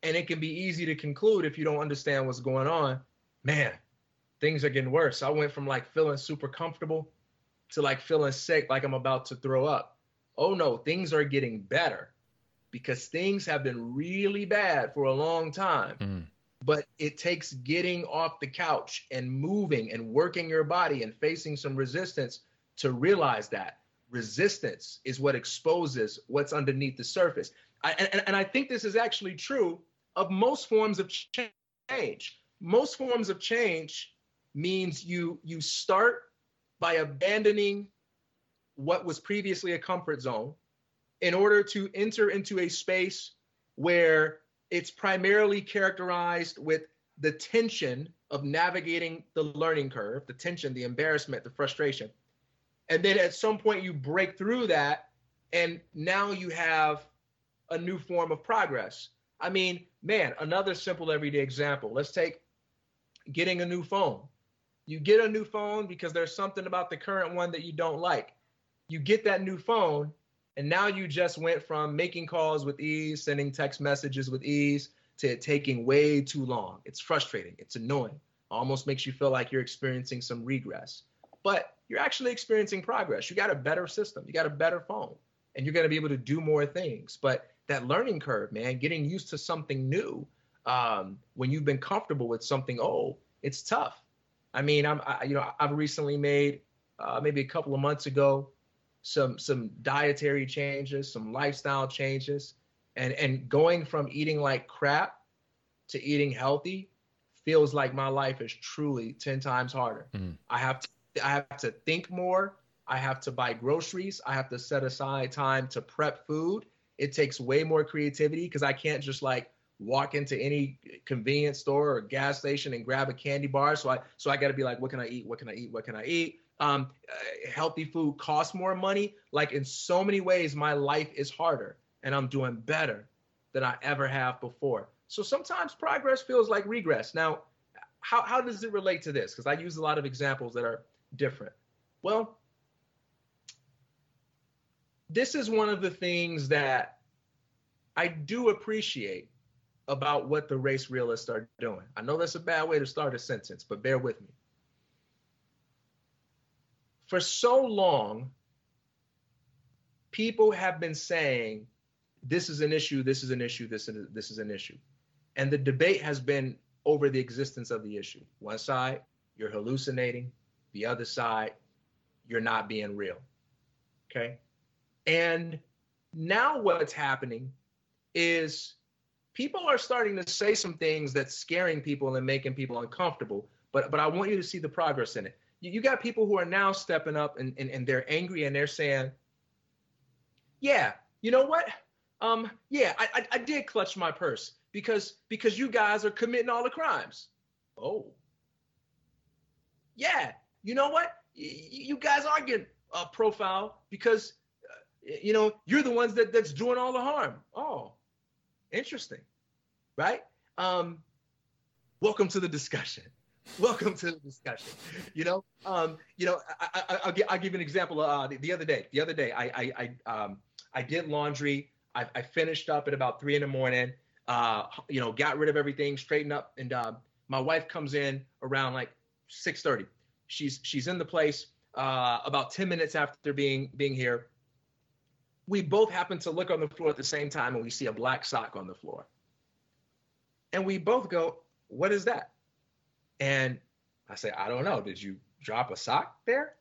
And it can be easy to conclude if you don't understand what's going on, man, things are getting worse. I went from like feeling super comfortable to like feeling sick, like I'm about to throw up. Oh no, things are getting better because things have been really bad for a long time. Mm but it takes getting off the couch and moving and working your body and facing some resistance to realize that resistance is what exposes what's underneath the surface. I, and, and I think this is actually true of most forms of change. Most forms of change means you you start by abandoning what was previously a comfort zone in order to enter into a space where it's primarily characterized with the tension of navigating the learning curve, the tension, the embarrassment, the frustration. And then at some point you break through that and now you have a new form of progress. I mean, man, another simple everyday example. Let's take getting a new phone. You get a new phone because there's something about the current one that you don't like. You get that new phone, and now you just went from making calls with ease, sending text messages with ease, to it taking way too long. It's frustrating. It's annoying. Almost makes you feel like you're experiencing some regress. But you're actually experiencing progress. You got a better system. You got a better phone, and you're going to be able to do more things. But that learning curve, man, getting used to something new um, when you've been comfortable with something old, it's tough. I mean, I'm, I, you know, I've recently made uh, maybe a couple of months ago some some dietary changes, some lifestyle changes, and and going from eating like crap to eating healthy feels like my life is truly 10 times harder. Mm. I have to I have to think more. I have to buy groceries. I have to set aside time to prep food. It takes way more creativity because I can't just like walk into any convenience store or gas station and grab a candy bar. So I so I got to be like, what can I eat? What can I eat? What can I eat? Um, uh, healthy food costs more money. Like in so many ways, my life is harder, and I'm doing better than I ever have before. So sometimes progress feels like regress. Now, how how does it relate to this? Because I use a lot of examples that are different. Well, this is one of the things that I do appreciate about what the race realists are doing. I know that's a bad way to start a sentence, but bear with me. For so long, people have been saying, this is an issue, this is an issue, this is, this is an issue. And the debate has been over the existence of the issue. One side, you're hallucinating. The other side, you're not being real. Okay. And now what's happening is people are starting to say some things that's scaring people and making people uncomfortable. But but I want you to see the progress in it. You, you got people who are now stepping up and, and, and they're angry and they're saying, Yeah, you know what? Um, yeah, I, I, I did clutch my purse because because you guys are committing all the crimes. Oh. Yeah, you know what? Y- you guys are getting a profile because uh, you know you're the ones that that's doing all the harm. Oh, interesting, right? Um, welcome to the discussion. Welcome to the discussion. You know, um, you know, I, will I'll give an example. Uh, the, the, other day, the other day, I, I, I, um, I did laundry. I, I, finished up at about three in the morning. Uh, you know, got rid of everything, straightened up, and uh, my wife comes in around like 6:30. She's she's in the place uh, about 10 minutes after being being here we both happen to look on the floor at the same time and we see a black sock on the floor. And we both go, What is that? And I say, I don't know. Did you drop a sock there?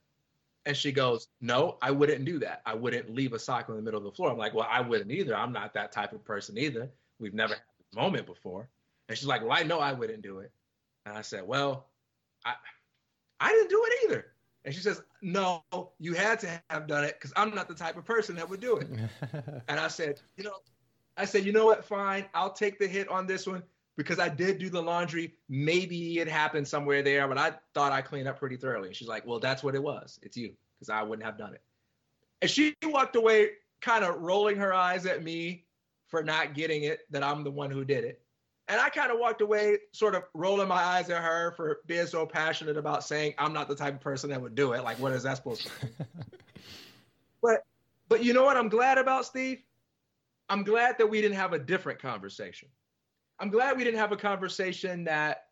And she goes, No, I wouldn't do that. I wouldn't leave a sock in the middle of the floor. I'm like, Well, I wouldn't either. I'm not that type of person either. We've never had this moment before. And she's like, Well, I know I wouldn't do it. And I said, Well, I I didn't do it either. And she says, No, you had to have done it because I'm not the type of person that would do it. and I said, You know, I said, You know what? Fine. I'll take the hit on this one because I did do the laundry. Maybe it happened somewhere there, but I thought I cleaned up pretty thoroughly. And she's like, Well, that's what it was. It's you because I wouldn't have done it. And she walked away kind of rolling her eyes at me for not getting it that I'm the one who did it. And I kind of walked away, sort of rolling my eyes at her for being so passionate about saying I'm not the type of person that would do it. Like, what is that supposed to? Be? But, but you know what? I'm glad about Steve. I'm glad that we didn't have a different conversation. I'm glad we didn't have a conversation that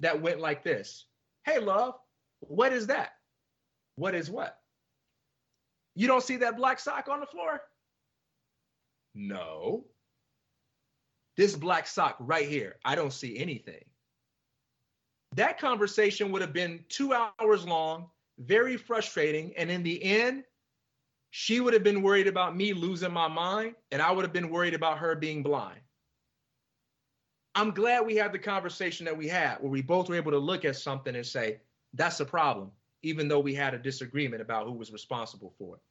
that went like this. Hey, love, what is that? What is what? You don't see that black sock on the floor? No. This black sock right here, I don't see anything. That conversation would have been two hours long, very frustrating. And in the end, she would have been worried about me losing my mind, and I would have been worried about her being blind. I'm glad we had the conversation that we had where we both were able to look at something and say, that's a problem, even though we had a disagreement about who was responsible for it.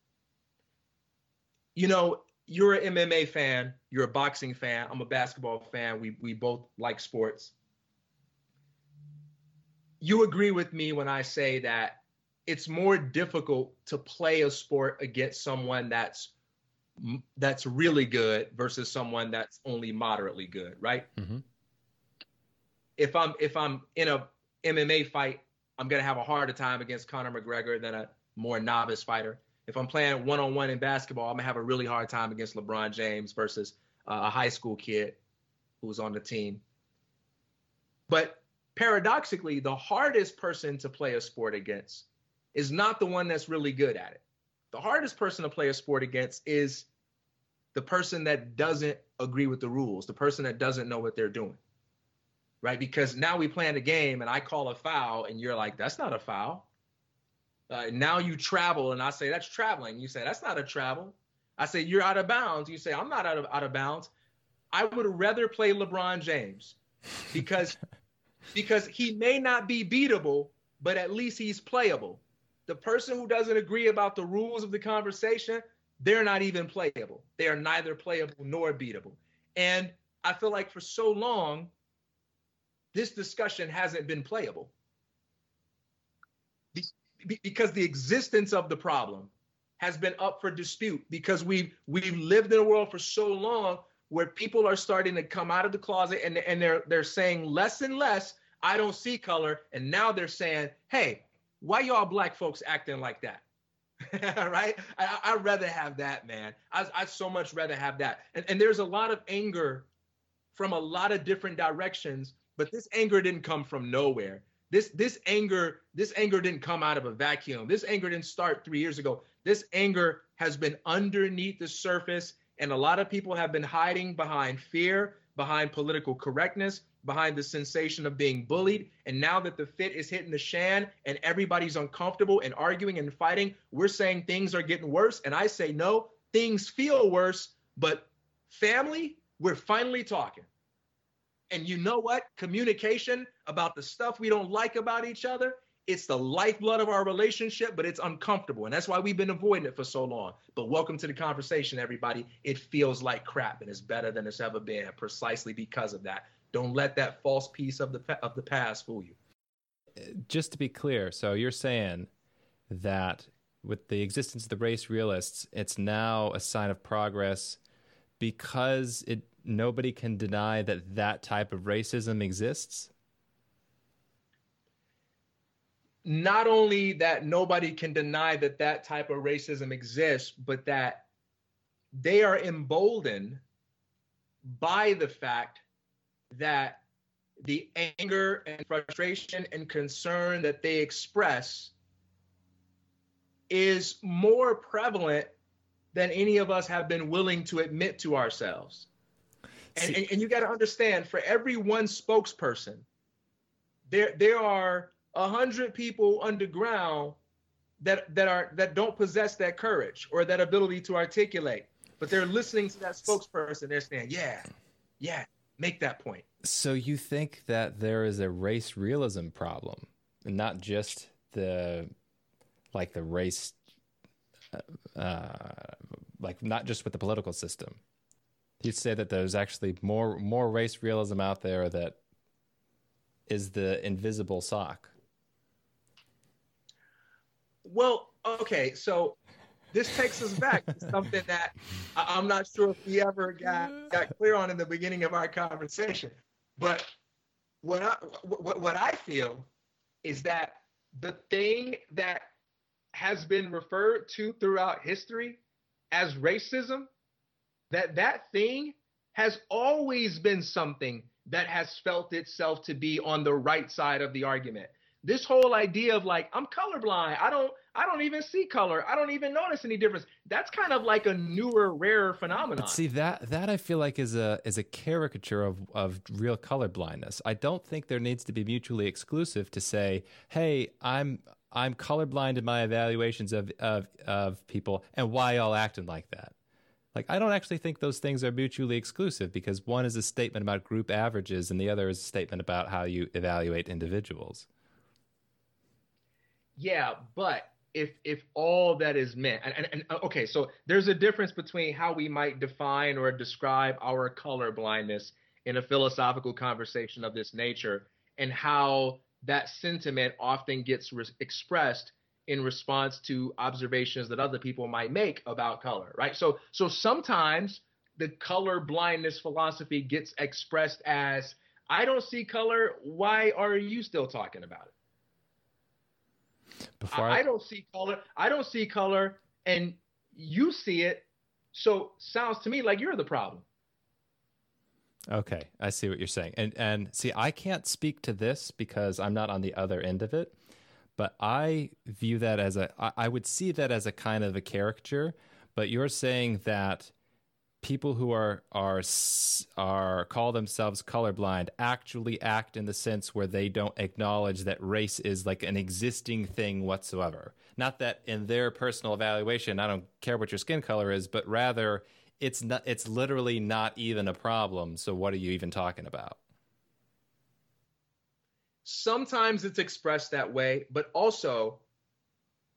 You know, you're an MMA fan, you're a boxing fan, I'm a basketball fan. We we both like sports. You agree with me when I say that it's more difficult to play a sport against someone that's that's really good versus someone that's only moderately good, right? Mm-hmm. If I'm if I'm in a MMA fight, I'm gonna have a harder time against Conor McGregor than a more novice fighter if I'm playing one on one in basketball, I'm gonna have a really hard time against LeBron James versus uh, a high school kid who's on the team. But paradoxically, the hardest person to play a sport against is not the one that's really good at it. The hardest person to play a sport against is the person that doesn't agree with the rules, the person that doesn't know what they're doing. Right? Because now we plan a game and I call a foul and you're like, that's not a foul. Uh, now you travel, and I say that's traveling. You say that's not a travel. I say you're out of bounds. You say I'm not out of out of bounds. I would rather play LeBron James because because he may not be beatable, but at least he's playable. The person who doesn't agree about the rules of the conversation, they're not even playable. They are neither playable nor beatable. And I feel like for so long, this discussion hasn't been playable. Because the existence of the problem has been up for dispute because we've we've lived in a world for so long where people are starting to come out of the closet and, and they're they're saying less and less i don't see color and now they're saying hey why y'all black folks acting like that? Right? I, i'd rather have that man. I, i'd so much rather have that. And, and there's a lot of anger from a lot of different directions but this anger didn't come from nowhere this this anger this anger didn't come out of a vacuum. This anger didn't start 3 years ago. This anger has been underneath the surface and a lot of people have been hiding behind fear, behind political correctness, behind the sensation of being bullied. And now that the fit is hitting the shan and everybody's uncomfortable and arguing and fighting, we're saying things are getting worse. And I say, no, things feel worse, but family, we're finally talking. And you know what? Communication about the stuff we don't like about each other, it's the lifeblood of our relationship, but it's uncomfortable. And that's why we've been avoiding it for so long. But welcome to the conversation, everybody. It feels like crap and it's better than it's ever been precisely because of that. Don't let that false peace of the of the past fool you. Just to be clear, so you're saying that with the existence of the race realists, it's now a sign of progress because it nobody can deny that that type of racism exists? Not only that nobody can deny that that type of racism exists, but that they are emboldened by the fact that the anger and frustration and concern that they express is more prevalent than any of us have been willing to admit to ourselves. And, and, and you got to understand, for every one spokesperson, there there are a hundred people underground that that are that don't possess that courage or that ability to articulate, but they're listening to that spokesperson. They're saying, "Yeah, yeah, make that point." So you think that there is a race realism problem, and not just the like the race, uh, uh like not just with the political system, You'd say that there's actually more more race realism out there that is the invisible sock. Well, okay, so this takes us back to something that I'm not sure if we ever got, got clear on in the beginning of our conversation. But what I, what, what I feel is that the thing that has been referred to throughout history as racism that that thing has always been something that has felt itself to be on the right side of the argument. This whole idea of like I'm colorblind, I don't I don't even see color. I don't even notice any difference. That's kind of like a newer, rarer phenomenon. But see that that I feel like is a is a caricature of of real colorblindness. I don't think there needs to be mutually exclusive to say, "Hey, I'm I'm colorblind in my evaluations of of of people, and why y'all acting like that." Like, I don't actually think those things are mutually exclusive because one is a statement about group averages and the other is a statement about how you evaluate individuals. yeah, but if if all that is meant and, and, and, uh, okay so there's a difference between how we might define or describe our color blindness in a philosophical conversation of this nature and how that sentiment often gets re- expressed in response to observations that other people might make about color right so so sometimes the color blindness philosophy gets expressed as i don't see color why are you still talking about it before I, I don't see color. I don't see color, and you see it. So sounds to me like you're the problem. Okay, I see what you're saying. And and see, I can't speak to this because I'm not on the other end of it, but I view that as a I, would see that as a kind of a caricature, but you're saying that people who are are are call themselves colorblind actually act in the sense where they don't acknowledge that race is like an existing thing whatsoever. Not that in their personal evaluation, I don't care what your skin color is, but rather it's not it's literally not even a problem. So what are you even talking about? Sometimes it's expressed that way, but also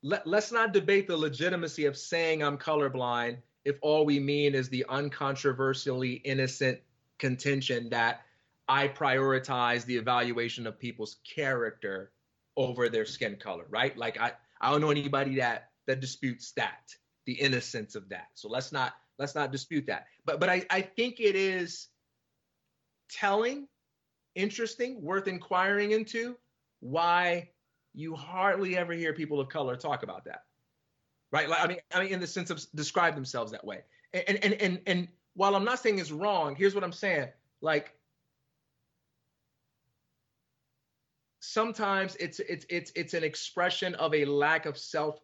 let, let's not debate the legitimacy of saying I'm colorblind if all we mean is the uncontroversially innocent contention that I prioritize the evaluation of people's character over their skin color, right? Like I, I don't know anybody that that disputes that, the innocence of that. So let's not let's not dispute that. But but I, I think it is telling, interesting, worth inquiring into why you hardly ever hear people of color talk about that right? Like, I mean, I mean, in the sense of describe themselves that way. And and and and while I'm not saying it's wrong, here's what I'm saying. Like sometimes it's it's it's it's an expression of a lack of self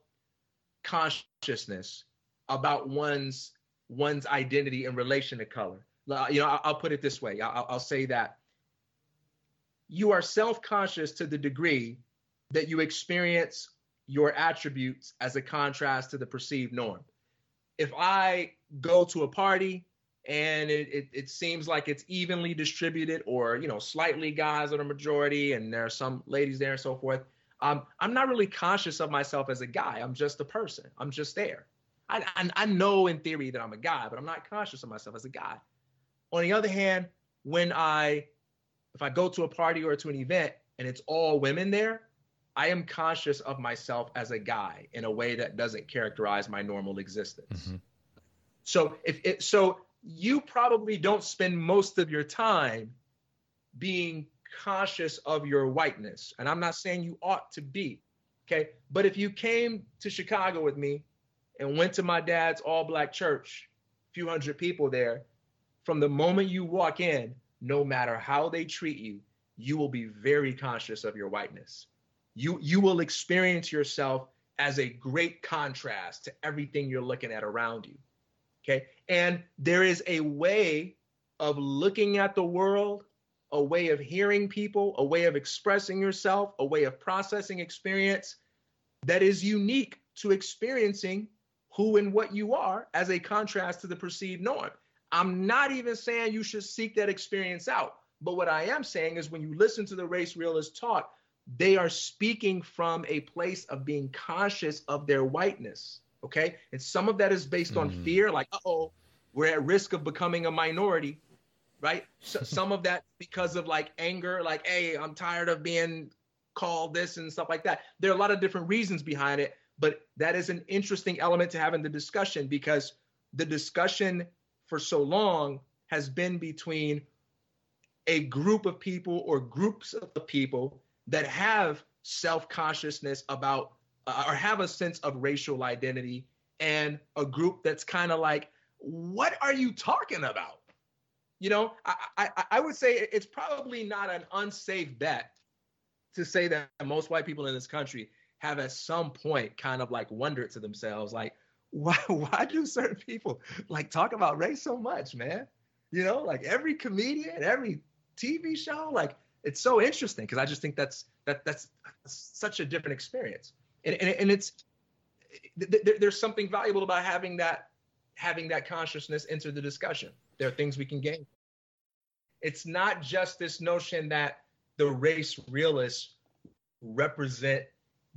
consciousness about one's one's identity in relation to color. You know, I'll, put it this way. I'll, I'll say that you are self conscious to the degree that you experience your attributes as a contrast to the perceived norm. If I go to a party and it, it, it, seems like it's evenly distributed or, you know, slightly guys are the majority and there are some ladies there and so forth, um, I'm not really conscious of myself as a guy. I'm just a person. I'm just there. I, I, I know in theory that I'm a guy, but I'm not conscious of myself as a guy. On the other hand, when I, if I go to a party or to an event and it's all women there, I am conscious of myself as a guy in a way that doesn't characterize my normal existence. Mm-hmm. So if it, so you probably don't spend most of your time being conscious of your whiteness. And I'm not saying you ought to be. Okay. But if you came to Chicago with me and went to my dad's all black church, a few hundred people there, from the moment you walk in, no matter how they treat you, you will be very conscious of your whiteness you you will experience yourself as a great contrast to everything you're looking at around you. Okay? And there is a way of looking at the world, a way of hearing people, a way of expressing yourself, a way of processing experience that is unique to experiencing who and what you are as a contrast to the perceived norm. I'm not even saying you should seek that experience out. But what I am saying is when you listen to the race realists talk, they are speaking from a place of being conscious of their whiteness. Okay. And some of that is based mm-hmm. on fear, like, oh, we're at risk of becoming a minority, right? So, some of that because of like anger, like, hey, I'm tired of being called this and stuff like that. There are a lot of different reasons behind it, but that is an interesting element to have in the discussion because the discussion for so long has been between a group of people or groups of people that have self consciousness about uh, or have a sense of racial identity and a group that's kind of like, what are you talking about? You know, I, I, I would say it's probably not an unsafe bet to say that most white people in this country have at some point kind of like wondered to themselves, like, why why do certain people like talk about race so much, man? You know, like every comedian, every TV show, like it's so interesting because I just think that's that that's such a different experience, and and, and it's th- th- there's something valuable about having that having that consciousness enter the discussion. There are things we can gain. It's not just this notion that the race realists represent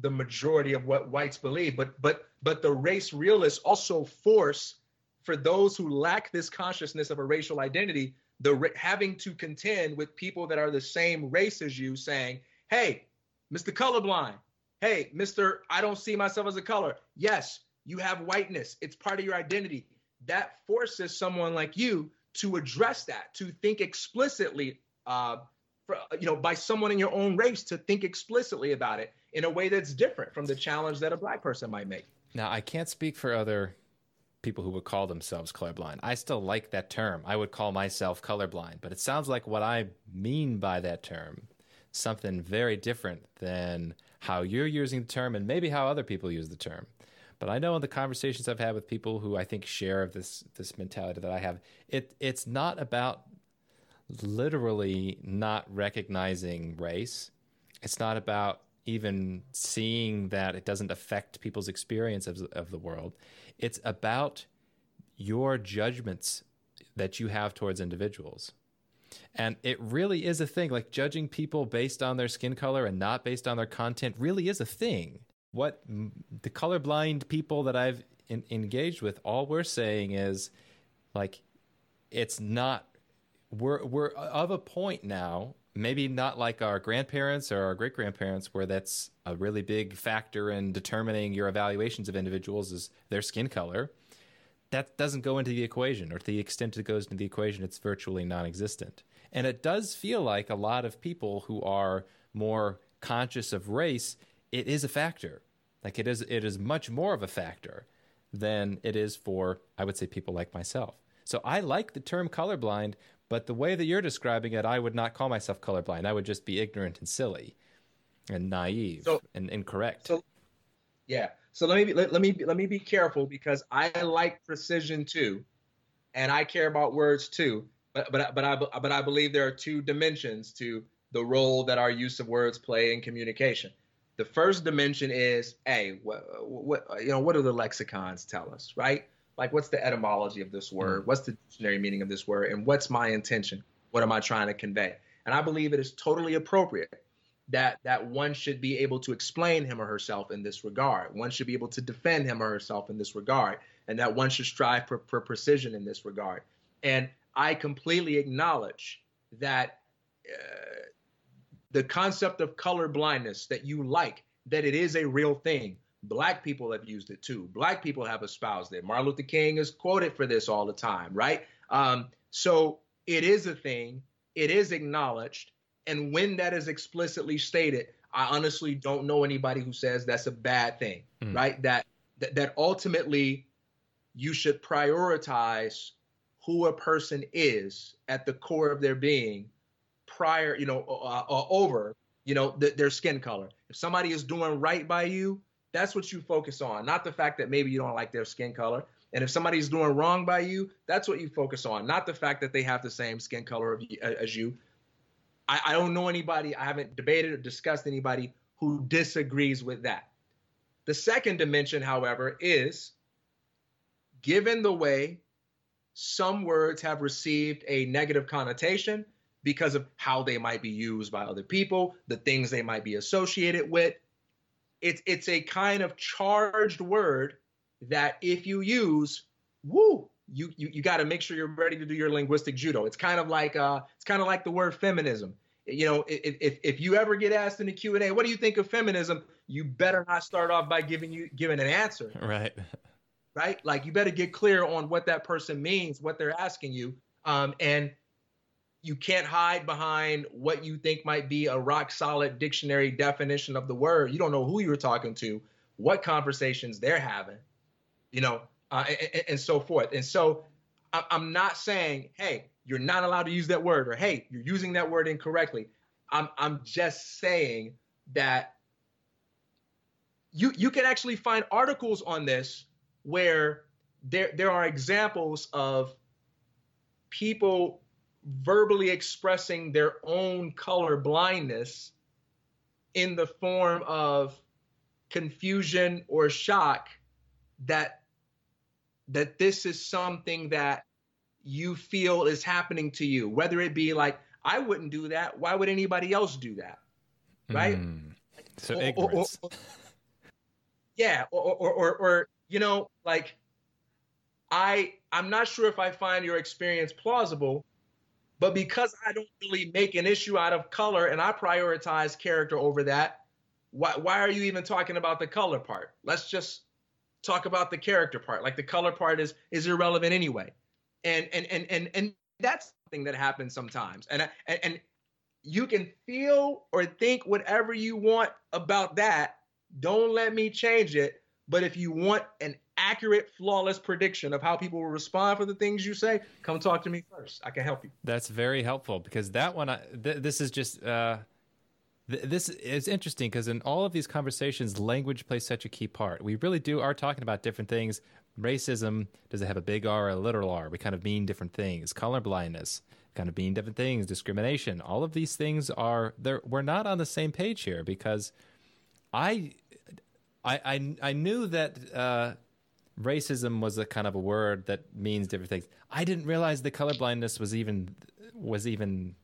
the majority of what whites believe. But but but the race realists also force for those who lack this consciousness of a racial identity, the having to contend with people that are the same race as you, saying, "Hey, Mr. Colorblind, hey, Mr. I don't see myself as a color. Yes, you have whiteness. It's part of your identity. That forces someone like you to address that, to think explicitly, uh, you know, by someone in your own race to think explicitly about it in a way that's different from the challenge that a black person might make. Now, I can't speak for other people who would call themselves colorblind. I still like that term. I would call myself colorblind, but it sounds like what I mean by that term something very different than how you're using the term and maybe how other people use the term. But I know in the conversations I've had with people who I think share of this this mentality that I have, it it's not about literally not recognizing race. It's not about even seeing that it doesn't affect people's experience of, of the world. It's about your judgments that you have towards individuals. And it really is a thing. Like judging people based on their skin color and not based on their content really is a thing what the colorblind people that I've in, engaged with, all we're saying is like, it's not, we're, we're of a point now, maybe not like our grandparents or our great grandparents, where that's a really big factor in determining your evaluations of individuals is their skin color. That doesn't go into the equation, or to the extent it goes into the equation, it's virtually non existent. And it does feel like a lot of people who are more conscious of race it is a factor. Like it is it is much more of a factor than it is for I would say people like myself. So I like the term colorblind, but the way that you're describing it, I would not call myself colorblind. I would just be ignorant and silly and naive so, and incorrect. So yeah. So let me be, let, let me let me be careful because I like precision too, and I care about words too. But but but I but I believe there are two dimensions to the role that our use of words play in communication. The first dimension is, hey, what, what you know, what do the lexicons tell us, right? Like, what's the etymology of this word? Mm-hmm. What's the dictionary meaning of this word? And what's my intention? What am I trying to convey? And I believe it is totally appropriate that that one should be able to explain him or herself in this regard. One should be able to defend him or herself in this regard, and that one should strive for, for precision in this regard. And I completely acknowledge that uh, the concept of color blindness that you like, that it is a real thing. Black people have used it too. Black people have espoused it. Martin Luther King is quoted for this all the time, right? Um, so it is a thing. It is acknowledged. And when that is explicitly stated, I honestly don't know anybody who says that's a bad thing, mm. right? That, that that ultimately you should prioritize who a person is at the core of their being prior, you know, uh, uh, over, you know, th- their skin color. If somebody is doing right by you, that's what you focus on, not the fact that maybe you don't like their skin color. And if somebody's doing wrong by you, that's what you focus on, not the fact that they have the same skin color as you. I, I don't know anybody, I haven't debated or discussed anybody who disagrees with that. The second dimension, however, is given the way some words have received a negative connotation, because of how they might be used by other people, the things they might be associated with. It's it's a kind of charged word that if you use, woo, you you, you got to make sure you're ready to do your linguistic judo. It's kind of like uh, it's kind of like the word feminism. You know, if, if if you ever get asked in the Q and A, what do you think of feminism? You better not start off by giving you giving an answer. Right. Right. Like you better get clear on what that person means, what they're asking you, um, and you can't hide behind what you think might be a rock solid dictionary definition of the word. You don't know who you're talking to, what conversations they're having, you know, uh, and, and, so forth. And so I'm not saying, hey, you're not allowed to use that word, or hey, you're using that word incorrectly. I'm I'm just saying that you you can actually find articles on this where there there are examples of people verbally expressing their own color blindness in the form of confusion or shock that that this is something that you feel is happening to you whether it be like i wouldn't do that why would anybody else do that right mm. so or, ignorance. Or, or, yeah, or, or, or, or you know, like I I'm not sure if I find your experience plausible, but because I don't really make an issue out of color and I prioritize character over that, why why are you even talking about the color part? Let's just talk about the character part. Like the color part is is irrelevant anyway. And and and and and that's something that happens sometimes. And and, and you can feel or think whatever you want about that. Don't let me change it. But if you want an accurate, flawless prediction of how people will respond for the things you say, come talk to me first. I can help you. That's very helpful because that one, I, th- this is just. Uh, th- this is interesting because in all of these conversations, language plays such a key part. We really do are talking about different things. Racism does it have a big R or a little R? We kind of mean different things. Colorblindness kind of mean different things. Discrimination. All of these things are there. We're not on the same page here because I I I, I knew that uh, racism was a kind of a word that means different things. I didn't realize the colorblindness was even was even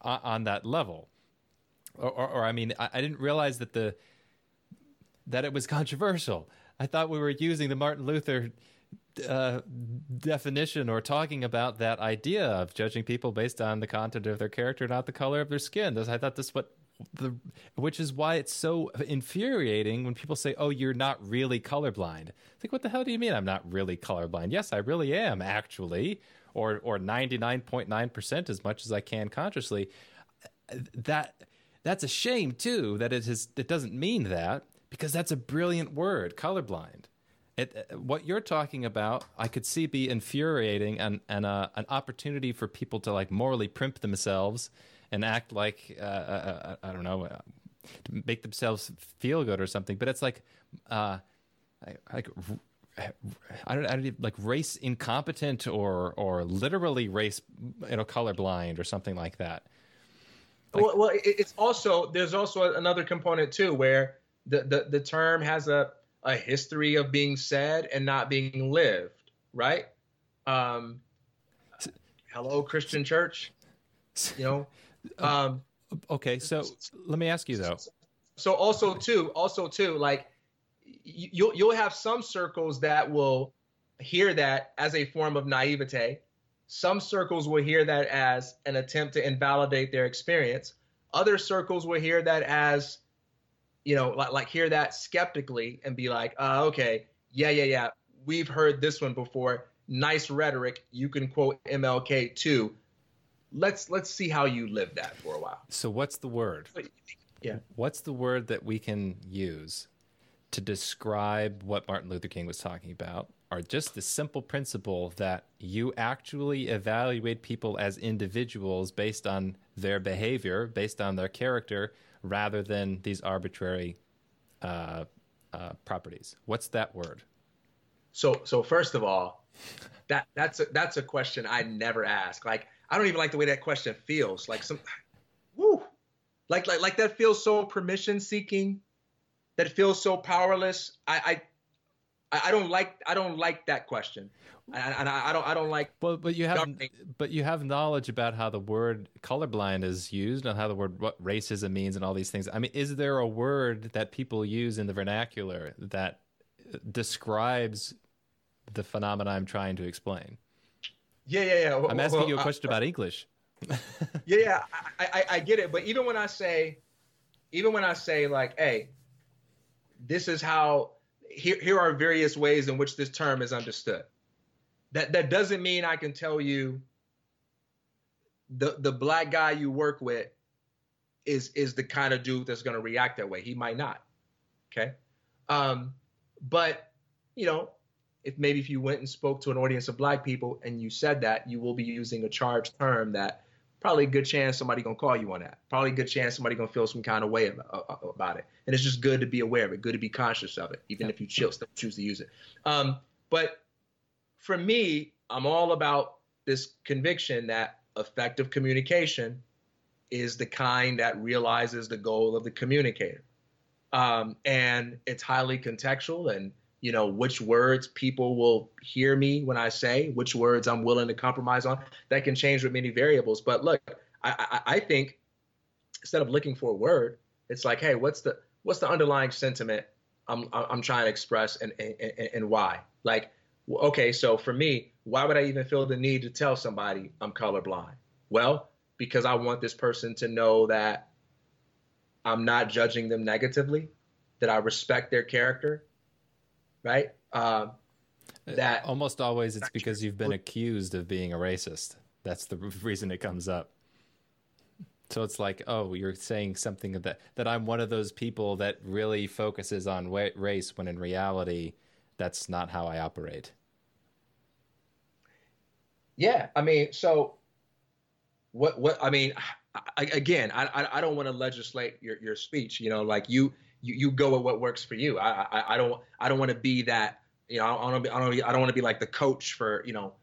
on that level, or, or, or I mean, I, I, didn't realize that the that it was controversial. I thought we were using the Martin Luther uh, definition or talking about that idea of judging people based on the content of their character, not the color of their skin. I thought this what the which is why it's so infuriating when people say, "Oh, you're not really colorblind." It's like, what the hell do you mean I'm not really colorblind? Yes, I really am actually, or or 99.9% as much as I can consciously. That that's a shame too that it is it doesn't mean that because that's a brilliant word, colorblind. It, what you're talking about, I could see be infuriating and and uh, an opportunity for people to like morally primp themselves and act like uh, uh, uh I don't know, uh, to make themselves feel good or something. But it's like, uh, like I don't, I don't like race incompetent or or literally race you know colorblind or something like that. Like, well, well, it's also there's also another component too where the the, the term has a a history of being said and not being lived, right? Um, hello, Christian Church. You know, um, okay, so let me ask you though. So also too, also too, like you'll you'll have some circles that will hear that as a form of naivete. Some circles will hear that as an attempt to invalidate their experience. Other circles will hear that as, you know, like, like hear that skeptically and be like, uh, okay, yeah, yeah, yeah, we've heard this one before. Nice rhetoric. You can quote MLK too let's let's see how you live that for a while. So what's the word? Yeah. What's the word that we can use to describe what Martin Luther King was talking about? Or just the simple principle that you actually evaluate people as individuals based on their behavior, based on their character, rather than these arbitrary uh, uh, properties. What's that word? So, so first of all, that that's a, that's a question I never ask. Like, I don't even like the way that question feels. Like some, woo, like like like that feels so permission seeking. That feels so powerless. I I I don't like I don't like that question, and I, I don't I don't like. Well, but you have but you have knowledge about how the word colorblind is used and how the word what racism means and all these things. I mean, is there a word that people use in the vernacular that describes the phenomena I'm trying to explain? Yeah, yeah, yeah. Well, I'm asking well, you a question about English. yeah, yeah, I, I, I get it. But even when I say, even when I say like, hey, this is how here here are various ways in which this term is understood. That that doesn't mean I can tell you the the black guy you work with is is the kind of dude that's going to react that way. He might not. Okay. Um, but you know, if maybe if you went and spoke to an audience of black people and you said that, you will be using a charged term that probably a good chance somebody gonna call you on that. Probably a good chance somebody gonna feel some kind of way about, about it. And it's just good to be aware of it, good to be conscious of it, even if you still choose to use it. Um, but for me, I'm all about this conviction that effective communication is the kind that realizes the goal of the communicator. Um, and it's highly contextual and you know which words people will hear me when I say, which words I'm willing to compromise on. That can change with many variables. But look, I, I, I think instead of looking for a word, it's like, hey, what's the what's the underlying sentiment I'm I'm trying to express and and, and why. Like, okay, so for me, why would I even feel the need to tell somebody I'm colorblind? Well, because I want this person to know that I'm not judging them negatively, that I respect their character, right? Uh, that almost always it's because you've been accused of being a racist. That's the reason it comes up. So it's like, oh, you're saying something that that I'm one of those people that really focuses on race, when in reality, that's not how I operate. Yeah, I mean, so what? What? I mean, I, again, I I don't want to legislate your your speech. You know, like you you, you go with what works for you. I I, I don't I don't want to be that. You know, I don't be, I don't I don't want to be like the coach for you know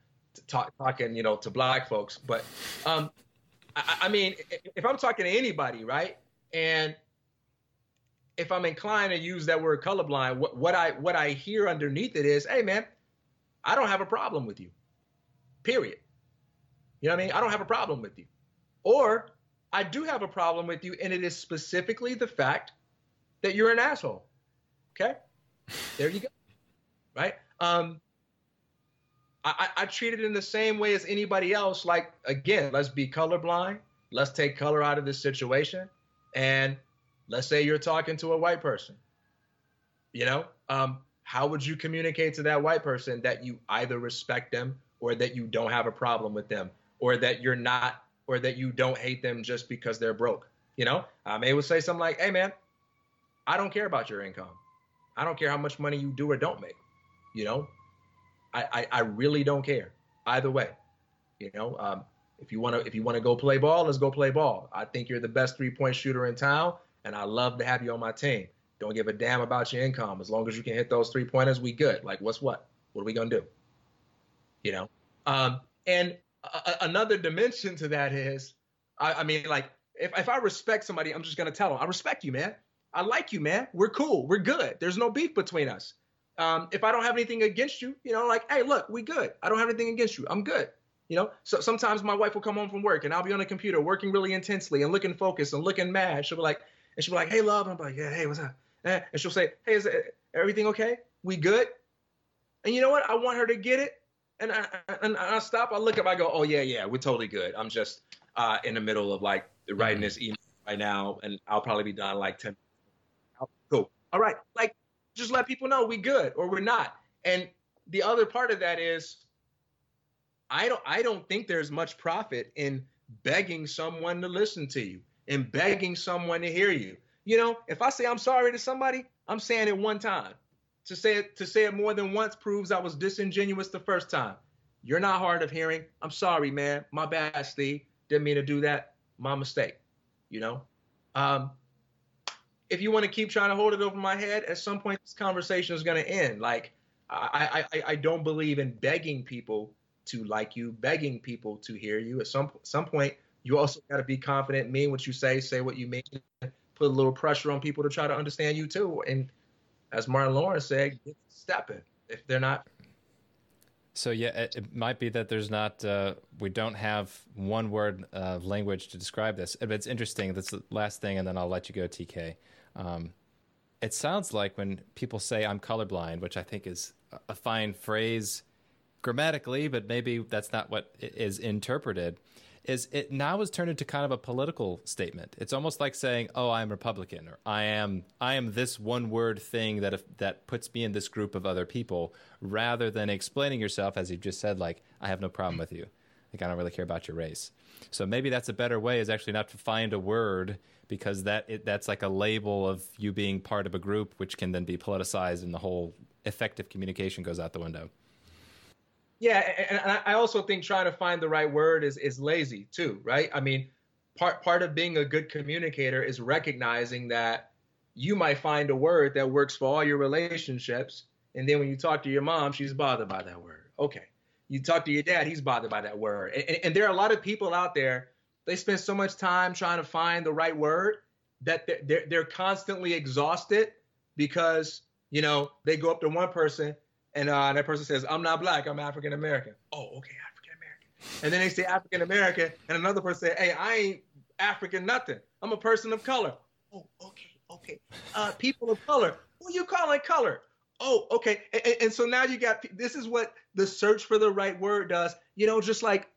talk, talking you know to black folks. But um, I, I mean, if I'm talking to anybody, right, and if I'm inclined to use that word colorblind, what, what I what I hear underneath it is, hey man, I don't have a problem with you. Period. You know what I mean? I don't have a problem with you. Or I do have a problem with you, and it is specifically the fact that you're an asshole. Okay? There you go. Right? Um, I, I treat it in the same way as anybody else. Like, again, let's be colorblind. Let's take color out of this situation. And let's say you're talking to a white person. You know, um, how would you communicate to that white person that you either respect them or that you don't have a problem with them or that you're not or that you don't hate them just because they're broke. You know, I may would say something like, "Hey, man, I don't care about your income. I don't care how much money you do or don't make. You know, I I, I really don't care either way. You know, um, if you want to if you want to go play ball, let's go play ball. I think you're the best three point shooter in town, and I love to have you on my team. Don't give a damn about your income as long as you can hit those three pointers. We good. Like, what's what? What are we gonna do? You know, um, and a, another dimension to that is, I, I mean, like if, if I respect somebody, I'm just gonna tell them, I respect you, man. I like you, man. We're cool. We're good. There's no beef between us. Um, if I don't have anything against you, you know, like, hey, look, we good. I don't have anything against you. I'm good. You know, so sometimes my wife will come home from work and I'll be on the computer working really intensely and looking focused and looking mad. She'll be like, and she'll be like, hey, love. And I'm like, yeah, hey, what's up? Eh, and she'll say, hey, is everything okay? We good? And you know what? I want her to get it and I, and I stop. I look up. I go, oh yeah, yeah, we're totally good. I'm just uh, in the middle of like writing mm-hmm. this email right now, and I'll probably be done like ten. Cool. All right. Like, just let people know we good or we're not. And the other part of that is, I don't. I don't think there's much profit in begging someone to listen to you and begging someone to hear you. You know, if I say I'm sorry to somebody, I'm saying it one time. To say it to say it more than once proves I was disingenuous the first time. You're not hard of hearing. I'm sorry, man. My bad, Steve. Didn't mean to do that. My mistake. You know. Um, if you want to keep trying to hold it over my head, at some point this conversation is going to end. Like I, I, I don't believe in begging people to like you, begging people to hear you. At some some point, you also got to be confident, mean what you say, say what you mean, put a little pressure on people to try to understand you too. And as Martin Lawrence said, get stepping if they're not. So yeah, it, it might be that there's not uh, we don't have one word uh, language to describe this. But it's interesting. That's the last thing, and then I'll let you go, TK. Um, it sounds like when people say I'm colorblind, which I think is a fine phrase grammatically, but maybe that's not what is interpreted is it now has turned into kind of a political statement. It's almost like saying, "Oh, I'm Republican," or "I am I am this one word thing that if, that puts me in this group of other people," rather than explaining yourself as you just said, like, "I have no problem with you." Like I don't really care about your race. So maybe that's a better way is actually not to find a word because that it, that's like a label of you being part of a group, which can then be politicized, and the whole effective communication goes out the window. Yeah, and I also think trying to find the right word is is lazy too, right? I mean, part part of being a good communicator is recognizing that you might find a word that works for all your relationships, and then when you talk to your mom, she's bothered by that word. Okay, you talk to your dad, he's bothered by that word, and, and there are a lot of people out there. They spend so much time trying to find the right word that they're, they're, constantly exhausted because you know they go up to one person and uh, that person says, "I'm not black. I'm African American." Oh, okay, African American. And then they say African American, and another person say, "Hey, I ain't African nothing. I'm a person of color." Oh, okay, okay. Uh, people of color. Who you calling color? Oh, okay. And, and so now you got this is what the search for the right word does. You know, just like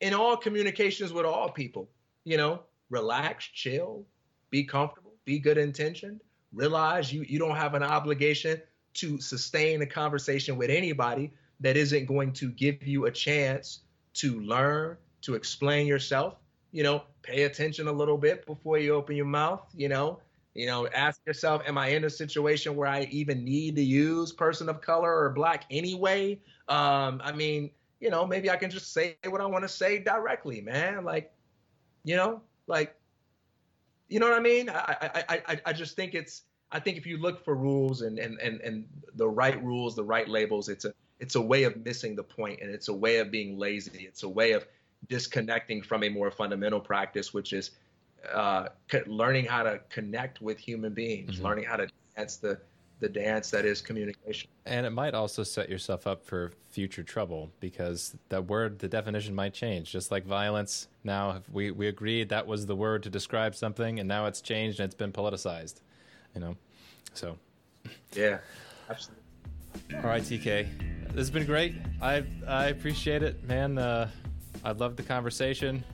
in all communications with all people, you know, relax, chill, be comfortable, be good intentioned, realize you you don't have an obligation to sustain a conversation with anybody that isn't going to give you a chance to learn, to explain yourself. You know, pay attention a little bit before you open your mouth, you know. You know, ask yourself, am I in a situation where I even need to use person of color or black anyway? Um, I mean, you know, maybe I can just say what I want to say directly, man. Like, you know, like, you know what I mean? I, I, I, I just think it's, I think if you look for rules and, and, and, and the right rules, the right labels, it's a, it's a way of missing the point and it's a way of being lazy. It's a way of disconnecting from a more fundamental practice, which is uh, learning how to connect with human beings, mm-hmm. learning how to dance the the dance that is communication. And it might also set yourself up for future trouble because the word, the definition might change. Just like violence, now we we agreed that was the word to describe something, and now it's changed and it's been politicized. You know, so yeah, absolutely. All right, TK, this has been great. I I appreciate it, man. Uh, I love the conversation.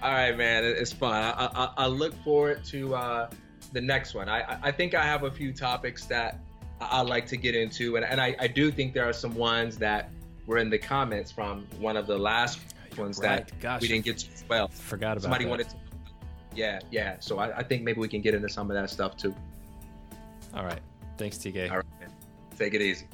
All right, man, it's fun. I, I, I look forward to uh, the next one. I, I think I have a few topics that I, like to get into, and, and I, I do think there are some ones that were in the comments from one of the last ones right. that Gosh, we didn't get to well. Forgot about somebody that. wanted to. Yeah, yeah. So I, I think maybe we can get into some of that stuff too. All right. Thanks, TK. All right. Man. Take it easy.